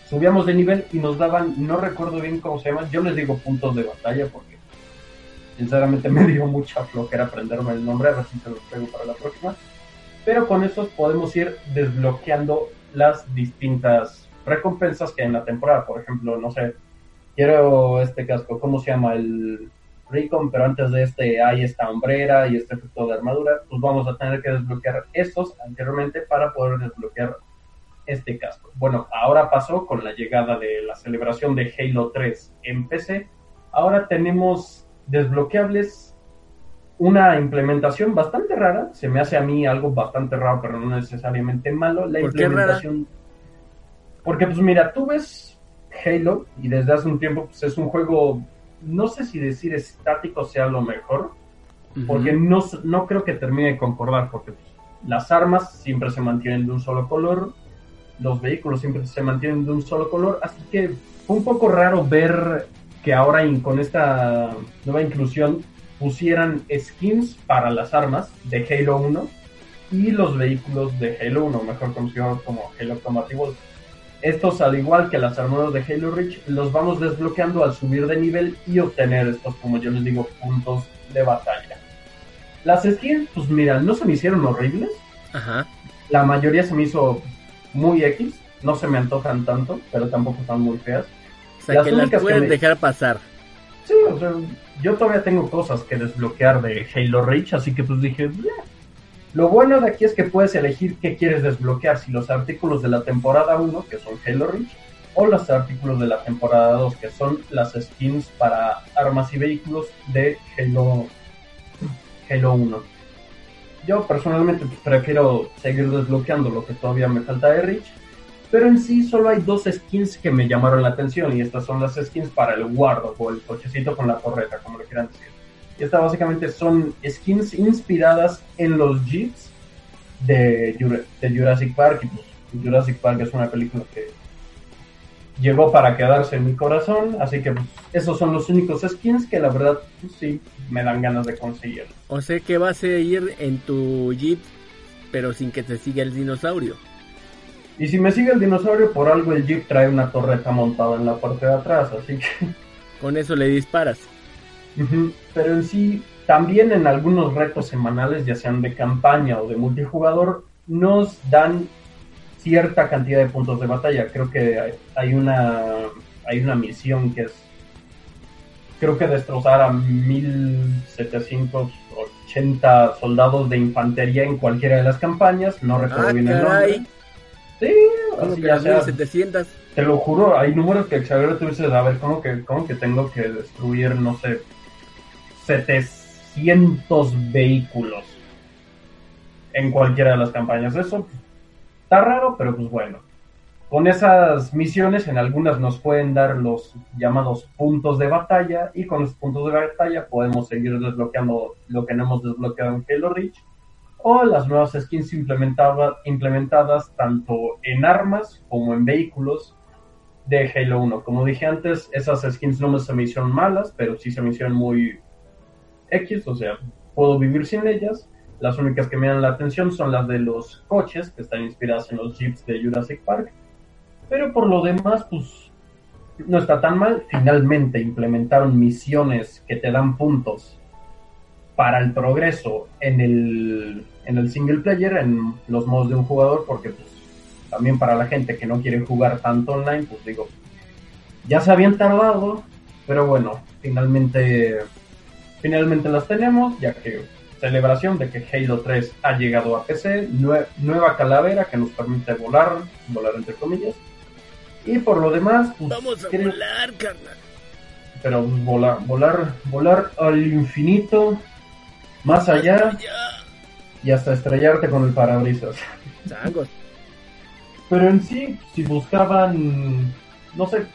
subíamos de nivel y nos daban, no recuerdo bien cómo se llaman, yo les digo puntos de batalla porque sinceramente [LAUGHS] me dio mucha flojera aprenderme el nombre, a ver si se los traigo para la próxima. Pero con esos podemos ir desbloqueando las distintas recompensas que hay en la temporada. Por ejemplo, no sé, quiero este casco, ¿cómo se llama? El Recon, pero antes de este hay esta hombrera y este efecto de armadura. Pues vamos a tener que desbloquear estos anteriormente para poder desbloquear este casco. Bueno, ahora pasó con la llegada de la celebración de Halo 3 en PC. Ahora tenemos desbloqueables una implementación bastante rara. Se me hace a mí algo bastante raro, pero no necesariamente malo. La
¿Por qué rara?
implementación. Porque, pues mira, tú ves Halo y desde hace un tiempo pues, es un juego, no sé si decir estático sea lo mejor, porque no, no creo que termine de concordar, porque pues, las armas siempre se mantienen de un solo color, los vehículos siempre se mantienen de un solo color, así que fue un poco raro ver que ahora con esta nueva inclusión pusieran skins para las armas de Halo 1 y los vehículos de Halo 1, mejor conocidos como Halo Wolf. Estos, al igual que las armaduras de Halo Reach, los vamos desbloqueando al subir de nivel y obtener estos, como yo les digo, puntos de batalla. Las skins, pues mira, no se me hicieron horribles.
Ajá.
La mayoría se me hizo muy X. No se me antojan tanto, pero tampoco están muy feas.
O sea,
Las
que las
únicas que
puedes
me-
dejar pasar.
Sí, o sea, yo todavía tengo cosas que desbloquear de Halo Reach, así que pues dije, "Bleh". lo bueno de aquí es que puedes elegir qué quieres desbloquear, si los artículos de la temporada 1, que son Halo Reach, o los artículos de la temporada 2, que son las skins para armas y vehículos de Halo, Halo 1. Yo personalmente prefiero seguir desbloqueando lo que todavía me falta de Reach, pero en sí solo hay dos skins que me llamaron la atención y estas son las skins para el Wardo o el cochecito con la torreta, como le quieran decir. Y estas básicamente son skins inspiradas en los jeeps de, de Jurassic Park y pues, Jurassic Park es una película que llegó para quedarse en mi corazón, así que pues, esos son los únicos skins que la verdad pues, sí me dan ganas de conseguir.
O sea que vas a ir en tu Jeep, pero sin que te siga el dinosaurio.
Y si me sigue el dinosaurio, por algo el Jeep trae una torreta montada en la parte de atrás, así que... [LAUGHS]
Con eso le disparas.
Pero en sí, también en algunos retos semanales, ya sean de campaña o de multijugador, nos dan cierta cantidad de puntos de batalla. Creo que hay una, hay una misión que es, creo que destrozar a 1780 soldados de infantería en cualquiera de las campañas. No recuerdo
Ah,
bien el nombre. Sí, así
que
ya sea,
1700.
te lo juro, hay números que Xavier tú dices, a ver, ¿cómo que, cómo que tengo que destruir, no sé, 700 vehículos en cualquiera de las campañas? Eso está raro, pero pues bueno. Con esas misiones, en algunas nos pueden dar los llamados puntos de batalla, y con los puntos de batalla podemos seguir desbloqueando lo que no hemos desbloqueado en Halo Reach, o las nuevas skins implementada- implementadas tanto en armas como en vehículos de Halo 1. Como dije antes, esas skins no se me hicieron malas, pero sí se me hicieron muy X, o sea, puedo vivir sin ellas. Las únicas que me dan la atención son las de los coches, que están inspiradas en los jeeps de Jurassic Park. Pero por lo demás, pues no está tan mal. Finalmente implementaron misiones que te dan puntos para el progreso en el, en el single player, en los modos de un jugador, porque pues también para la gente que no quiere jugar tanto online, pues digo, ya se habían tardado, pero bueno, finalmente, finalmente las tenemos, ya que celebración de que Halo 3 ha llegado a PC, nue- nueva calavera que nos permite volar, volar entre comillas, y por lo demás, pues,
Vamos a
creo-
volar, carnal.
pero pues, volar, volar, volar al infinito, más allá, y hasta estrellarte con el parabrisas.
Changos.
Pero en sí, si buscaban, no sé,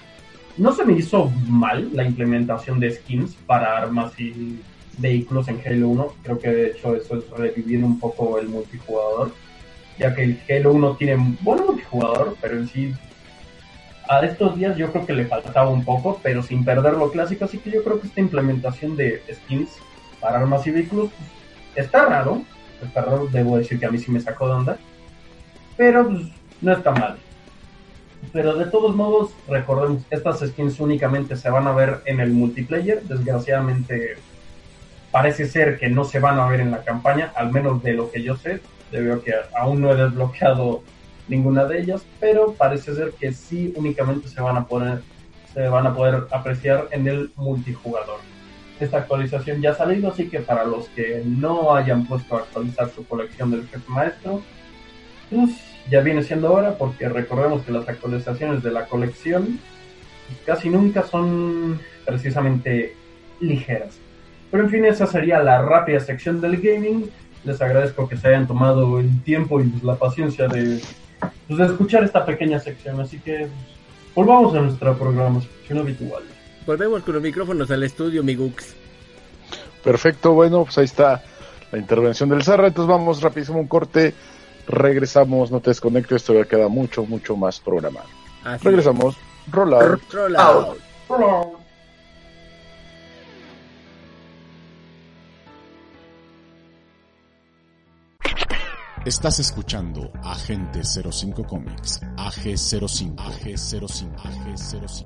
no se me hizo mal la implementación de skins para armas y vehículos en Halo 1. Creo que de hecho eso es revivir un poco el multijugador, ya que el Halo 1 tiene buen multijugador, pero en sí a estos días yo creo que le faltaba un poco, pero sin perder lo clásico, así que yo creo que esta implementación de skins para armas y vehículos pues, está raro, está raro, debo decir que a mí sí me sacó de onda, pero pues, no está mal. Pero de todos modos, recordemos, estas skins únicamente se van a ver en el multiplayer, desgraciadamente parece ser que no se van a ver en la campaña, al menos de lo que yo sé, debido que aún no he desbloqueado ninguna de ellas, pero parece ser que sí únicamente se van a poder, se van a poder apreciar en el multijugador. Esta actualización ya ha salido, así que para los que no hayan puesto a actualizar su colección del jefe maestro, pues ya viene siendo hora, porque recordemos que las actualizaciones de la colección casi nunca son precisamente ligeras. Pero en fin, esa sería la rápida sección del gaming. Les agradezco que se hayan tomado el tiempo y pues, la paciencia de, pues, de escuchar esta pequeña sección. Así que pues, volvamos a nuestra programación habitual.
Volvemos con los micrófonos al estudio, mi Gux.
Perfecto, bueno, pues ahí está la intervención del Zarra. Entonces vamos rapidísimo un corte. Regresamos, no te desconectes, todavía queda mucho, mucho más programado.
Así
Regresamos, rollout.
es. Roll out.
Estás escuchando Agente 05 Comics, AG05, AG05, AG05.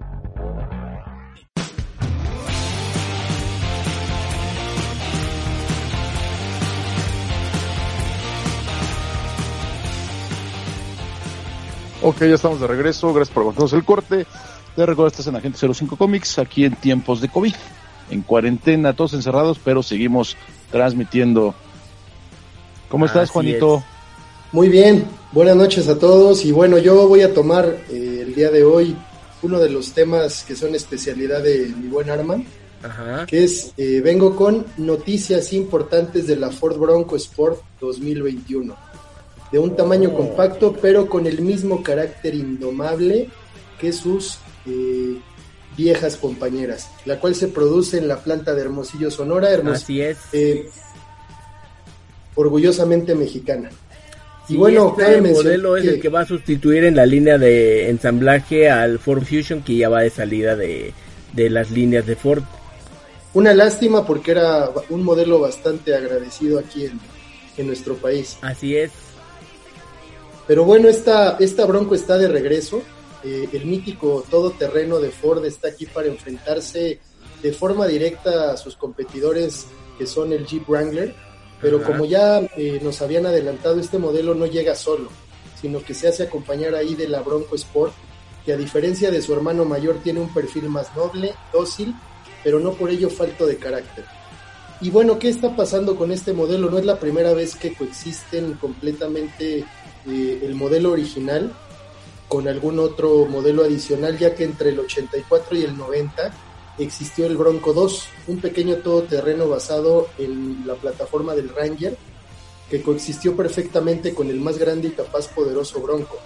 Ok, ya estamos de regreso. Gracias por aguantarnos el corte. Te recuerdo, estás en Agente 05 Comics, aquí en tiempos de COVID. En cuarentena, todos encerrados, pero seguimos transmitiendo. ¿Cómo estás,
Así
Juanito?
es.
Muy bien, buenas noches a todos y bueno, yo voy a tomar eh, el día de hoy uno de los temas que son especialidad de mi buen Arman, que es, eh, vengo con noticias importantes de la Ford Bronco Sport 2021. De un tamaño
Oh.
compacto, pero con el mismo carácter indomable que sus eh, viejas compañeras, la cual se produce en la planta de Hermosillo, Sonora, Hermos-
Así es.
eh, orgullosamente mexicana.
Sí,
y bueno,
este modelo es
que-
el que va a sustituir en la línea de ensamblaje al Ford Fusion que ya va de salida de, de las líneas de Ford.
Una lástima porque era un modelo bastante agradecido aquí en, en nuestro país.
Así es.
Pero bueno, esta, esta Bronco está de regreso. Eh, el mítico todoterreno de Ford está aquí para enfrentarse de forma directa a sus competidores que son el Jeep Wrangler. Pero
Ajá.
como ya eh, nos habían adelantado, este modelo no llega solo, sino que se hace acompañar ahí de la Bronco Sport, que a diferencia de su hermano mayor tiene un perfil más noble, dócil, pero no por ello falto de carácter. Y bueno, ¿qué está pasando con este modelo? No es la primera vez que coexisten completamente eh, el modelo original con algún otro modelo adicional, ya que entre el 84 y el 90 existió el Bronco 2, un pequeño todoterreno basado en la plataforma del Ranger, que coexistió perfectamente con el más grande y capaz poderoso Bronco,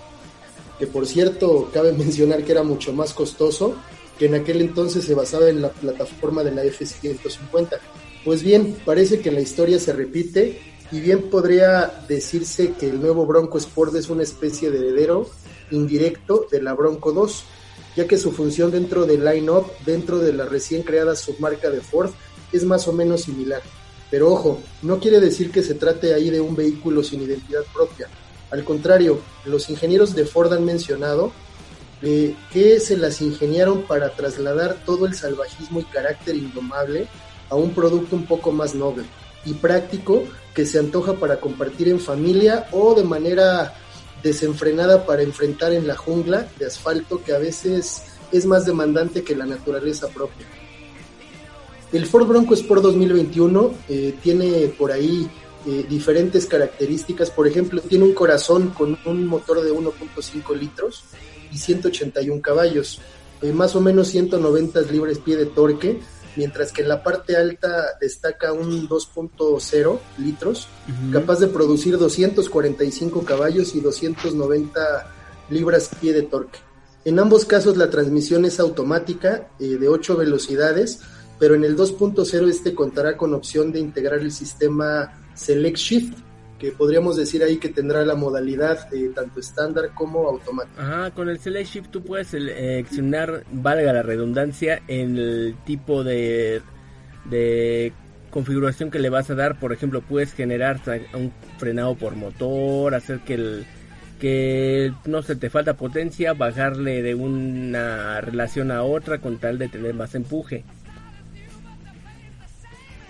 que por cierto cabe [LAUGHS] mencionar que era mucho más costoso, que en aquel entonces se basaba en la plataforma de la F-150. Pues bien, parece que la historia se repite y bien podría decirse que el nuevo Bronco Sport es una especie de heredero indirecto de la Bronco 2, ya que su función dentro del line-up, dentro de la recién creada submarca de Ford, es más o menos similar. Pero ojo, no quiere decir que se trate ahí de un vehículo sin identidad propia. Al contrario, los ingenieros de Ford han mencionado eh, que se las ingeniaron para trasladar todo el salvajismo y carácter indomable a un producto un poco más noble y práctico que se antoja para compartir en familia o de manera desenfrenada para enfrentar en la jungla de asfalto que a veces es más demandante que la naturaleza propia. El Ford Bronco Sport 2021 eh, tiene por ahí eh, diferentes características. Por ejemplo, tiene un corazón con un motor de 1.5 litros y 181 caballos, eh, más o menos 190 libras pie de torque, mientras que en la parte alta destaca un 2.0 litros, capaz de producir 245 caballos y 290 libras pie de torque. En ambos casos la transmisión es automática eh, de 8 velocidades, pero en el 2.0 este contará con opción de integrar el sistema Select Shift, que podríamos decir ahí que tendrá la modalidad eh, tanto estándar como automática.
Ajá, con el Select Shift tú puedes seleccionar, valga la redundancia, en el tipo de, de configuración que le vas a dar. Por ejemplo, puedes generar un frenado por motor, hacer que el que no se te falta potencia, bajarle de una relación a otra con tal de tener más empuje.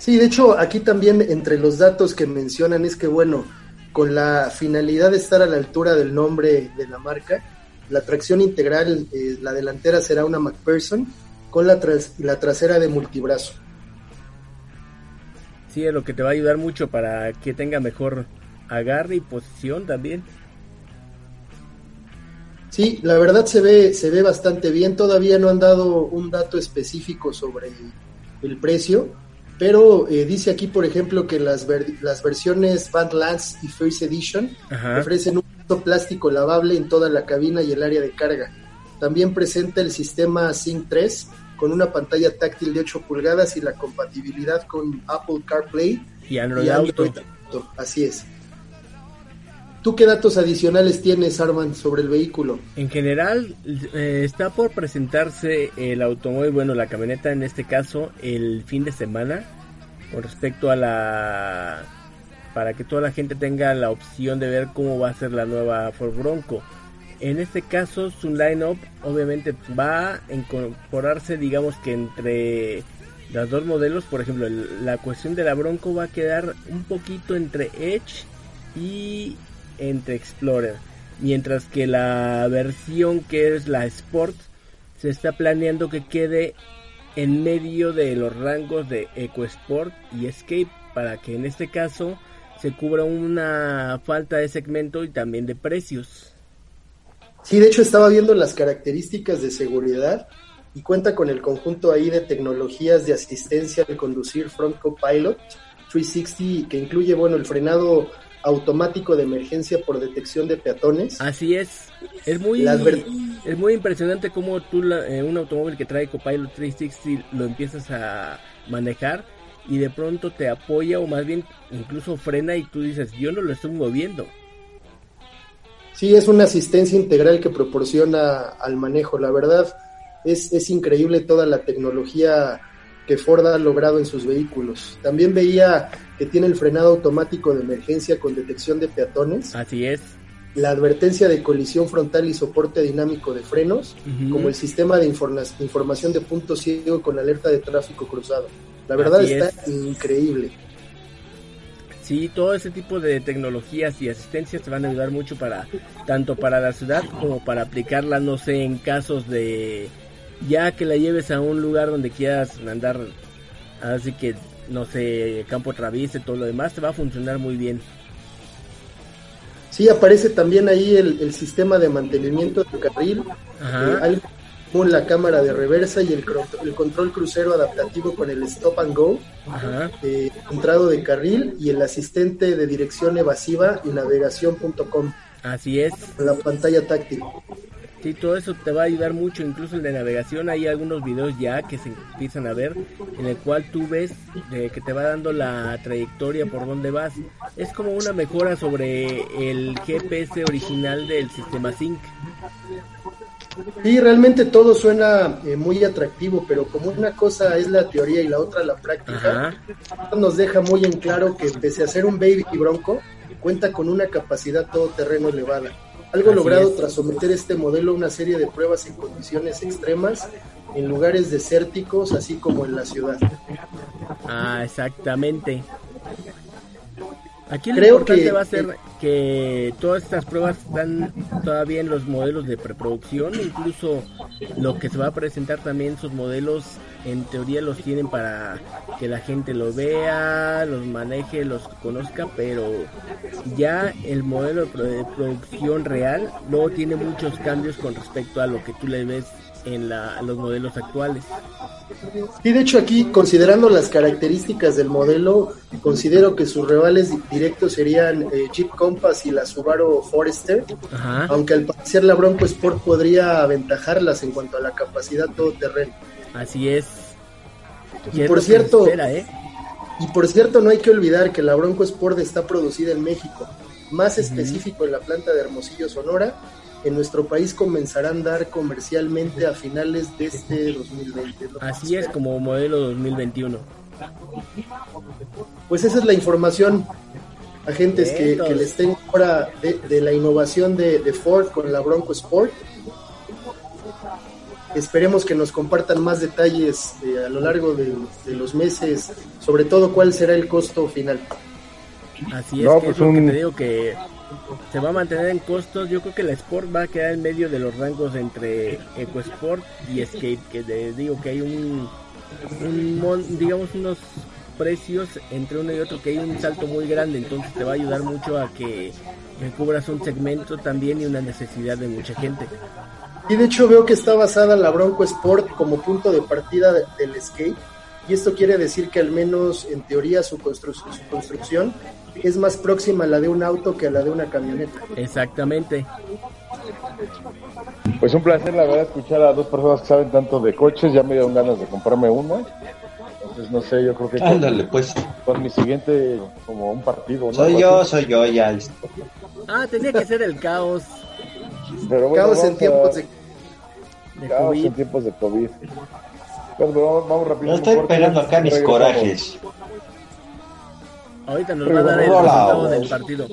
Sí, de hecho, aquí también entre los datos que mencionan es que, bueno, con la finalidad de estar a la altura del nombre de la marca, la tracción integral, eh, la delantera será una McPherson con la, tras la trasera de multibrazo.
Sí, es lo que te va a ayudar mucho para que tenga mejor agarre y posición también.
Sí, la verdad se ve, se ve bastante bien. Todavía no han dado un dato específico sobre el precio, pero eh, dice aquí, por ejemplo, que las, ver las versiones Bandlance y First Edition
Ajá.
ofrecen un plástico lavable en toda la cabina y el área de carga. También presenta el sistema Sync 3 con una pantalla táctil de 8 pulgadas y la compatibilidad con Apple CarPlay
y Android, Auto.
Auto. Así es. ¿Tú qué datos adicionales tienes, Arman, sobre el vehículo?
En general, eh, está por presentarse el automóvil, bueno, la camioneta en este caso, el fin de semana, con respecto a la... para que toda la gente tenga la opción de ver cómo va a ser la nueva Ford Bronco. En este caso, su line-up obviamente va a incorporarse, digamos que entre los dos modelos, por ejemplo, la cuestión de la Bronco va a quedar un poquito entre Edge y entre Explorer, mientras que la versión que es la Sport se está planeando que quede en medio de los rangos de EcoSport y Escape para que en este caso se cubra una falta de segmento y también de precios.
Sí, de hecho estaba viendo las características de seguridad y cuenta con el conjunto ahí de tecnologías de asistencia al conducir Front Copilot 360 que incluye bueno el frenado automático de emergencia por detección de peatones.
Así es. Es muy, es muy impresionante cómo tú eh, un automóvil que trae Copilot 360 lo empiezas a manejar y de pronto te apoya o más bien incluso frena y tú dices, yo no lo estoy moviendo.
Sí, es una asistencia integral que proporciona al manejo. La verdad es, es increíble toda la tecnología que Ford ha logrado en sus vehículos. También veía que tiene el frenado automático de emergencia con detección de peatones.
Así es.
La advertencia de colisión frontal y soporte dinámico de frenos, como el sistema de información de punto ciego con alerta de tráfico cruzado. La verdad está increíble.
Sí, todo ese tipo de tecnologías y asistencias te van a ayudar mucho para tanto para la ciudad como para aplicarla, no sé, en casos de ya que la lleves a un lugar donde quieras andar, así que no sé, campo traviese, todo lo demás, te va a funcionar muy bien.
Sí, aparece también ahí el, sistema de mantenimiento de carril, eh, como la cámara de reversa y el, el, control crucero adaptativo con el stop and go, eh, entrado de carril y el asistente de dirección evasiva y navegación.com.
Así es.
La pantalla táctil.
Sí, todo eso te va a ayudar mucho, incluso el de navegación, hay algunos videos ya que se empiezan a ver en el cual tú ves que te va dando la trayectoria por dónde vas. Es como una mejora sobre el GPS original del sistema Sync.
Sí, realmente todo suena eh, muy atractivo, pero como una cosa es la teoría y la otra la práctica, nos deja muy en claro que pese a ser un baby bronco, cuenta con una capacidad todoterreno elevada algo logrado tras someter este modelo a una serie de pruebas en condiciones extremas, en lugares desérticos, así como en la ciudad.
Ah, exactamente. Aquí lo Creo importante que, va a ser que todas estas pruebas están todavía en los modelos de preproducción, incluso lo que se va a presentar también, sus modelos en teoría los tienen para que la gente lo vea, los maneje, los conozca, pero ya el modelo de producción real no tiene muchos cambios con respecto a lo que tú le ves en los modelos actuales.
Y de hecho aquí, considerando las características del modelo, considero que sus rivales directos serían eh, Jeep Compass y la Subaru Forester, aunque al parecer la Bronco Sport podría aventajarlas en cuanto a la capacidad todoterreno.
Así es.
Y, por cierto, ¿eh? y por cierto, no hay que olvidar que la Bronco Sport está producida en México, más específico en la planta de Hermosillo, Sonora, en nuestro país comenzará a andar comercialmente a finales de este 2020.
Así es, como modelo 2021.
Pues esa es la información, agentes, que, les tengo ahora de, la innovación de, Ford con la Bronco Sport. Esperemos que nos compartan más detalles eh, a lo largo de, los meses, sobre todo cuál será el costo final.
Así es, que pues es lo que te digo que se va a mantener en costos. Yo creo que la Sport va a quedar en medio de los rangos entre EcoSport y Skate, que te digo que hay un, digamos unos precios entre uno y otro que hay un salto muy grande, entonces te va a ayudar mucho a que cubras un segmento también y una necesidad de mucha gente.
Y de hecho veo que está basada la Bronco Sport como punto de partida del skate y esto quiere decir que al menos en teoría su, su construcción es más próxima a la de un auto que a la de una camioneta.
Exactamente.
Pues un placer, la verdad, escuchar a dos personas que saben tanto de coches. Ya me dieron ganas de comprarme una. Entonces, no sé, yo creo que.
Ándale, pues.
Con mi siguiente, como un partido.
Soy yo, soy yo, ya.
Ah, tenía que ser el caos.
Pero caos en tiempos de,
caos en tiempos de COVID. vamos, rápido.
No estoy esperando acá mis corajes.
Ahorita nos va a dar el resultado del partido.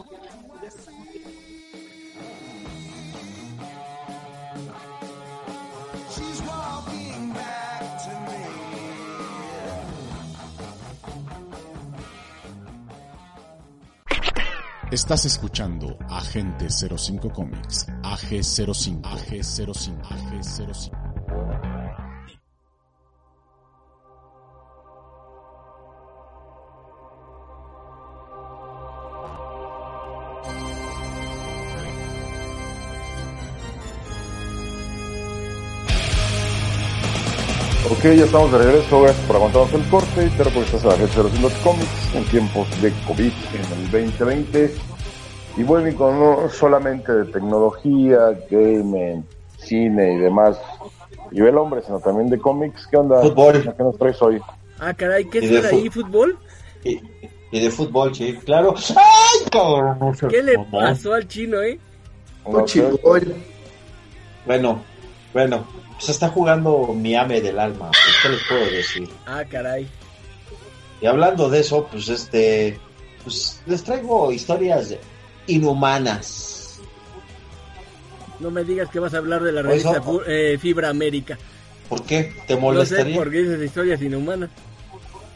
Estás escuchando Agente 05 Comics, AG05, AG05, AG05.
Ya estamos de regreso, gracias por aguantarnos el corte, pero porque estás en la gente de los Indos Comics en tiempos de COVID en el 2020 y bueno, con no solamente de tecnología, gaming, cine y demás, y el hombre, sino también de cómics, ¿qué onda?
Fútbol.
¿Qué nos traes hoy?
Ah, caray, ¿qué
Y de
es ahí, fútbol?
Y, y de fútbol, sí, claro. ¡Ay, cabrón! no
¿Qué le pasó al chino, eh?
No sé.
Fuchibol.
Bueno, bueno, pues está jugando mi ame del alma, pues, ¿qué les puedo decir?
Ah, caray.
Y hablando de eso, pues este, pues les traigo historias inhumanas.
No me digas que vas a hablar de la revista
eso-
eh, Fibra América.
¿Por qué? ¿Te
No sé
molestaría?
por qué esas historias inhumanas.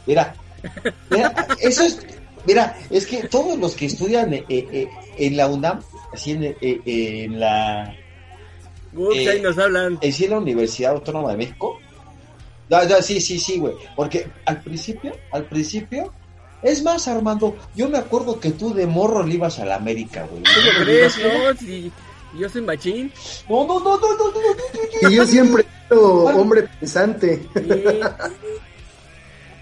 Mira, [LAUGHS] mira, eso es, mira, es que todos los que estudian eh, eh, en la UNAM, así en, en la,
Ups,
Eh,
ahí nos hablan.
en la Universidad Autónoma de México, no, no, sí, sí, sí, güey, porque al principio, al principio, es más, Armando, yo me acuerdo que tú de morro le ibas a la América, güey. ¿Tú
¿Cómo
le
crees? No, si yo soy machín.
No, no, no, no, no, no, no, no,
Y yo siempre he sido hombre pensante.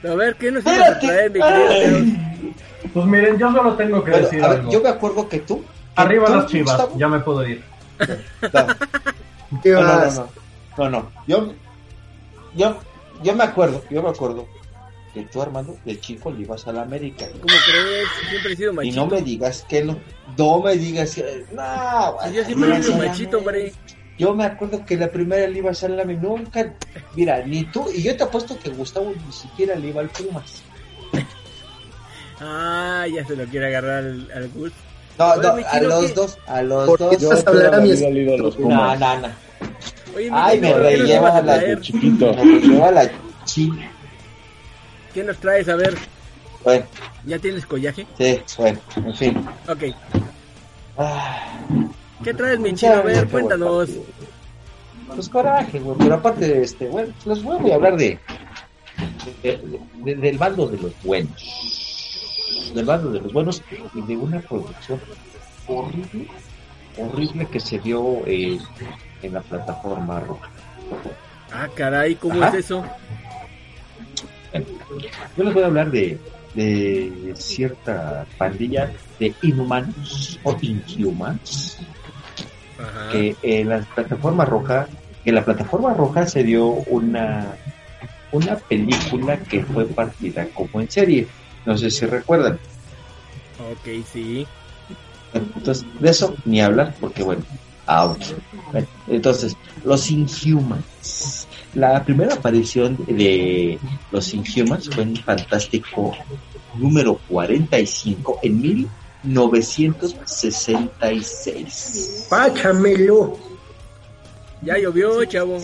A ver, ¿qué nos ibas a traer, mi querido?
Pues miren, yo solo tengo que decir algo.
yo me acuerdo que tú.
Arriba las chivas, ya me puedo ir.
No,
¿Qué
no, no, no, no, no, yo, yo, yo me acuerdo, yo me acuerdo que tú, Armando, de chico le ibas a la América.
¿Cómo crees? Siempre he sido
Y
machito.
no me digas que no, no me digas que, no,
yo siempre he sido machito, hombre.
Yo me acuerdo que la primera le iba a ser la nunca, mira, ni tú, y yo te apuesto que Gustavo ni siquiera le iba al Pumas.
Ah, ya se lo quiere agarrar al, al Gus.
No, no, a los dos, a los
¿Por
dos.
Yo
a mi
los
No,
Pumas.
no, no.
Oye, mi
Ay, me
¿qué nos
relleva
ibas a
la?
Chiquito. [LAUGHS]
Me lleva la chi.
¿Qué nos traes? A ver,
Bueno,
¿ya tienes collaje?
sí, bueno, en fin.
Ok.
Ah,
¿Qué traes, mi chino? A ver, cuéntanos.
Pues coraje, güey. Pero aparte de este, bueno, les voy a hablar de, de- de- del bando de los buenos. Del bando de los buenos y de una producción horrible, horrible que se dio eh, en la plataforma roja.
Ah, caray, ¿cómo
Ajá.
es eso?
Yo les voy a hablar de, de cierta pandilla de inhumanos o inhumans
Ajá.
que en la plataforma roja, en la plataforma roja se dio una una película que fue partida como en serie. No sé si recuerdan.
Ok, sí.
Entonces, de eso ni hablar, porque bueno, out. Bueno, Entonces, los Inhumans. La primera aparición de los Inhumans fue en Fantástico número 45 en 1966.
Páchamelo.
Ya llovió, chavo.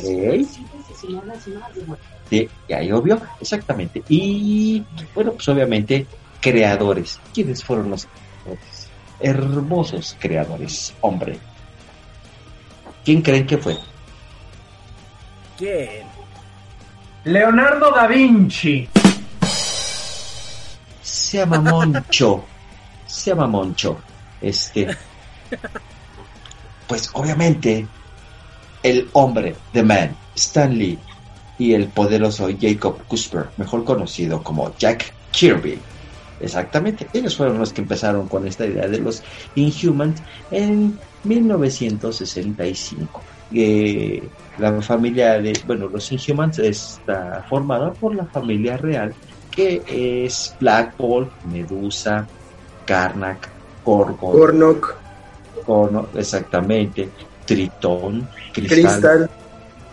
Sí, ya llovió, exactamente. Y bueno, pues obviamente, creadores. ¿Quiénes fueron los creadores? Hermosos creadores, hombre. ¿Quién creen que fue?
¿Quién?
Leonardo da Vinci.
Se llama Moncho. Se llama Moncho. Este. Pues obviamente, el hombre, The Man, Stan Lee y el poderoso Jacob Cusper, mejor conocido como Jack Kirby. Exactamente, ellos fueron los que empezaron con esta idea de los Inhumans en 1965. Eh, la familia de, bueno, los Inhumans está formada por la familia real que es Black Bolt, Medusa, Karnak, Gorgon,
Gornok,
Gorno, exactamente, Tritón, Cristal,
Crystal.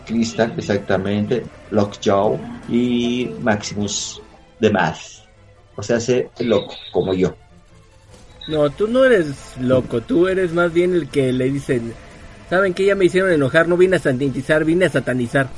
Crystal, exactamente, Lockjaw y Maximus de Math. O sea, hace loco, como yo.
No, tú no eres loco, tú eres más bien el que le dicen, ¿saben que Ya me hicieron enojar, no vine a sanitizar, vine a satanizar.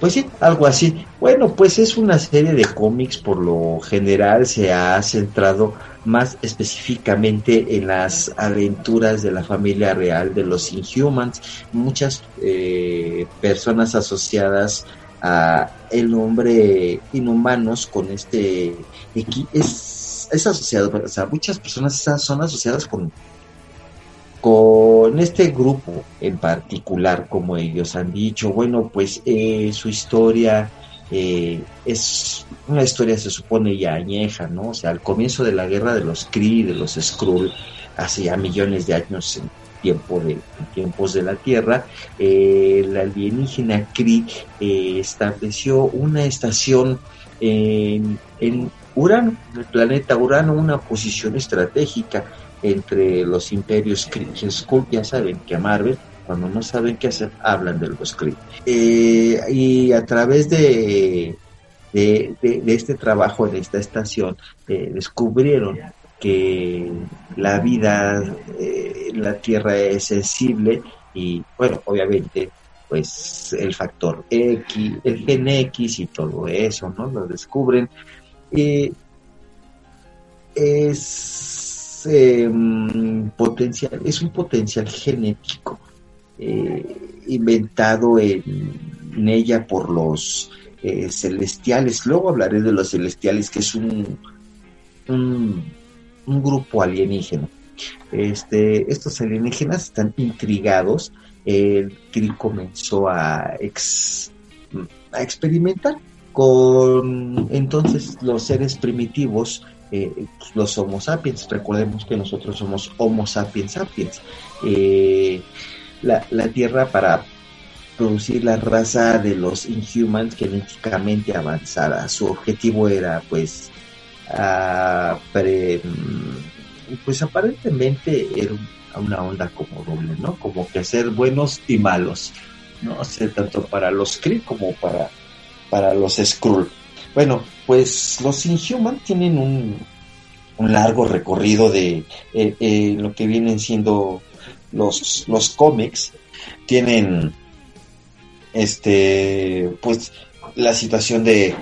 Pues sí, algo así. Bueno, pues es una serie de cómics, por lo general se ha centrado más específicamente en las aventuras de la familia real de los Inhumans. Muchas eh, personas asociadas a el nombre inhumanos con este es, es asociado, o sea, muchas personas son asociadas con con en este grupo en particular, como ellos han dicho, bueno, pues eh, su historia eh, es una historia, se supone, ya añeja, ¿no? O sea, al comienzo de la guerra de los Kree, de los Skrull, hace ya millones de años en, tiempo de, tiempos de la Tierra, eh, la alienígena Kree eh, estableció una estación en, en Urano, el planeta Urano, una posición estratégica entre los imperios Skrull, ya saben que a Marvel cuando no saben qué hacer, hablan de los Kree. Eh, y a través de, este trabajo, de esta estación, eh, descubrieron que la vida eh, la Tierra es sensible y, bueno, obviamente, pues el factor X, el gen X y todo eso, ¿no? Lo descubren. es em, potencial, es un potencial genético eh, inventado en, ella por los eh, celestiales. Luego hablaré de los celestiales, que es un, un, grupo alienígena. Este, estos alienígenas están intrigados. El Kree comenzó a, a experimentar con entonces los seres primitivos eh, los Homo sapiens. Recordemos que nosotros somos Homo sapiens sapiens. Eh, la, la Tierra para producir la raza de los Inhumans genéticamente avanzada. Su objetivo era pues pues aparentemente era una onda como doble, ¿no? Como que ser buenos y malos, ¿no? O tanto para los Kree como para, para los Skrull. Bueno, pues los Inhumans tienen un, un largo recorrido de eh, eh, lo que vienen siendo los, los cómics tienen este pues la situación de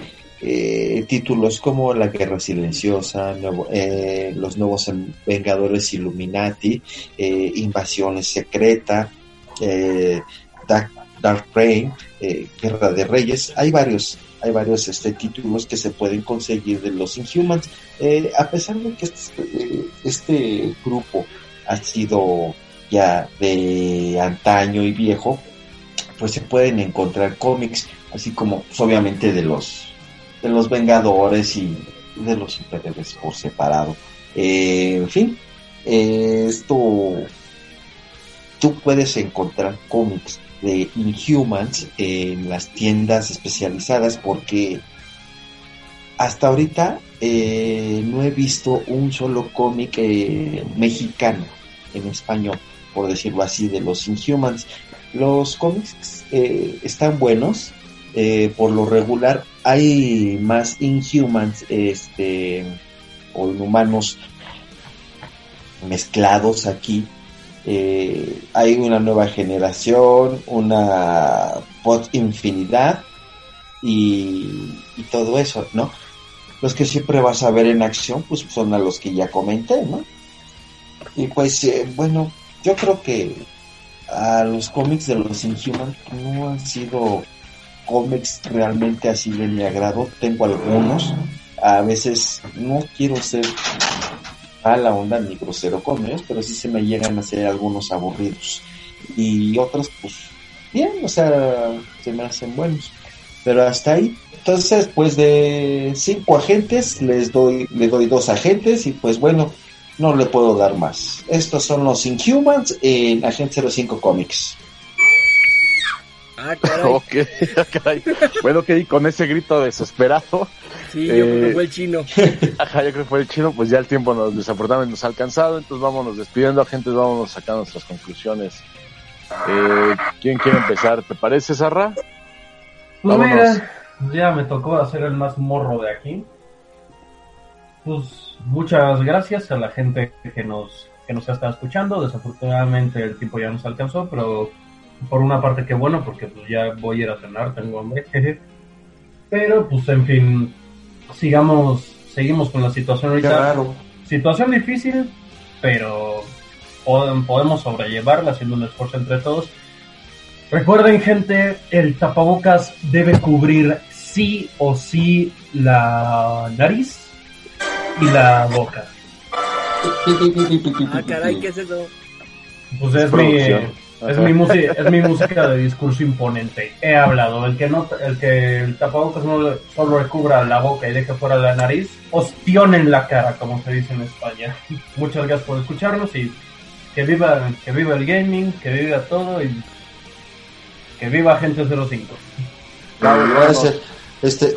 eh, títulos como La Guerra Silenciosa, eh, Los Nuevos Vengadores Illuminati, eh, Invasiones Secreta, Dark, Dark Reign, Guerra de Reyes. Hay varios, hay varios este, títulos que se pueden conseguir de los Inhumans. a pesar de que este, este grupo ha sido ya de antaño y viejo, pues se pueden encontrar cómics, así como pues, obviamente de los de los Vengadores y de los superhéroes por separado. Eh, en fin, eh, esto tú puedes encontrar cómics de Inhumans en las tiendas especializadas porque hasta ahorita eh, no he visto un solo cómic mexicano en español por decirlo así, de los Inhumans. Los cómics eh, están buenos, eh, por lo regular hay más Inhumans este, o inhumanos mezclados aquí. Eh, hay una nueva generación, una post infinidad y, todo eso, ¿no? Los que siempre vas a ver en acción, pues son a los que ya comenté, ¿no? Y pues, bueno, yo creo que a los cómics de los Inhumans no han sido cómics realmente así de mi agrado. Tengo algunos. A veces no quiero ser a la onda ni grosero con ellos, pero sí se me llegan a ser algunos aburridos. Y otros, pues, bien, o sea, se me hacen buenos. Pero hasta ahí. Entonces, pues de cinco agentes, les doy, le doy dos agentes y pues bueno, no le puedo dar más. Estos son los Inhumans en Agente 05 Comics.
Ah, caray. [LAUGHS]
ok, Bueno, que con ese grito desesperado.
Sí, yo creo que fue el chino. [LAUGHS]
Ajá, yo creo que fue el chino, pues ya el tiempo nos desafortunadamente nos ha alcanzado, entonces vámonos despidiendo, agentes, vámonos sacando nuestras conclusiones. Eh, ¿Quién quiere empezar? ¿Te parece, Sarra?
Pues mira, ya me tocó hacer el más morro de aquí. Pues muchas gracias a la gente que nos, que nos está escuchando. Desafortunadamente el tiempo ya nos alcanzó, pero por una parte que bueno, porque pues ya voy a ir a cenar, tengo hambre. [LAUGHS] pero pues en fin, sigamos, seguimos con la situación ahorita. Situación difícil, pero podemos sobrellevarla haciendo un esfuerzo entre todos. Recuerden gente, el tapabocas debe cubrir sí o sí la nariz y la boca.
Ah, caray, ¿qué es eso?
Pues es mi, es mi, música, es mi música de discurso imponente. He hablado. El que no, el que el tapabocas no le- solo le cubra la boca y deje fuera la nariz, ostión en la cara, como se dice en España. [LAUGHS] Muchas gracias por escucharnos y que viva, que viva el gaming, que viva todo y que viva Gente 05.
Gracias. Este,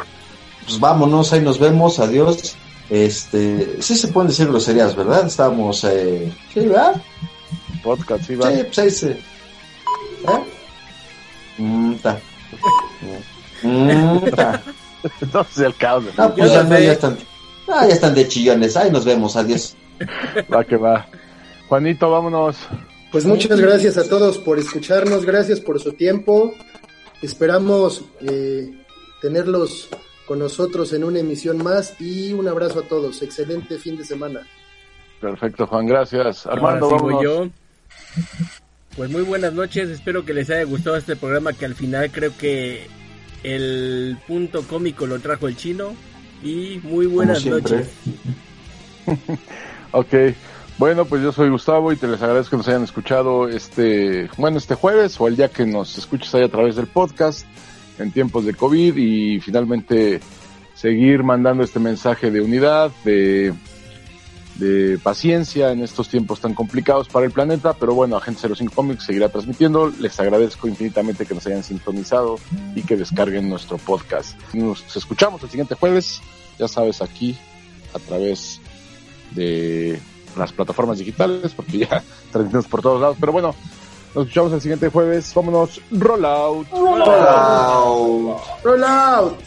pues vámonos, ahí nos vemos, adiós. Este, sí se pueden decir groserías, ¿verdad? Estamos, eh, sí, ¿verdad?
Podcast, sí, va.
Sí, pues ahí se. ¿Eh? Mm, ta. [LAUGHS] Mm, ta.
Entonces el caos. de-
Ah, pues ya,
no
no,
sé.
ya están. Ah, ya están de chillones. Ahí nos vemos, adiós. [LAUGHS]
Va que va. Juanito, vámonos.
Pues muchas gracias a todos por escucharnos, gracias por su tiempo. Esperamos eh, tenerlos con nosotros en una emisión más y un abrazo a todos. Excelente fin de semana.
Perfecto, Juan, gracias. Armando,
Ahora sigo
vámonos.
yo. Pues muy buenas noches, espero que les haya gustado este programa que al final creo que el punto cómico lo trajo el chino y muy buenas noches. [LAUGHS]
Ok. Bueno, pues yo soy Gustavo y te les agradezco que nos hayan escuchado este, bueno, este jueves o el día que nos escuches ahí a través del podcast en tiempos de COVID y finalmente seguir mandando este mensaje de unidad, de, de paciencia en estos tiempos tan complicados para el planeta, pero bueno, Agente 05 Comics seguirá transmitiendo. Les agradezco infinitamente que nos hayan sintonizado y que descarguen nuestro podcast. Nos escuchamos el siguiente jueves, ya sabes, aquí a través de las plataformas digitales, porque ya [LAUGHS] transmitimos por todos lados. Pero bueno, nos escuchamos el siguiente jueves. Vámonos, roll out.
Chao.
Roll out.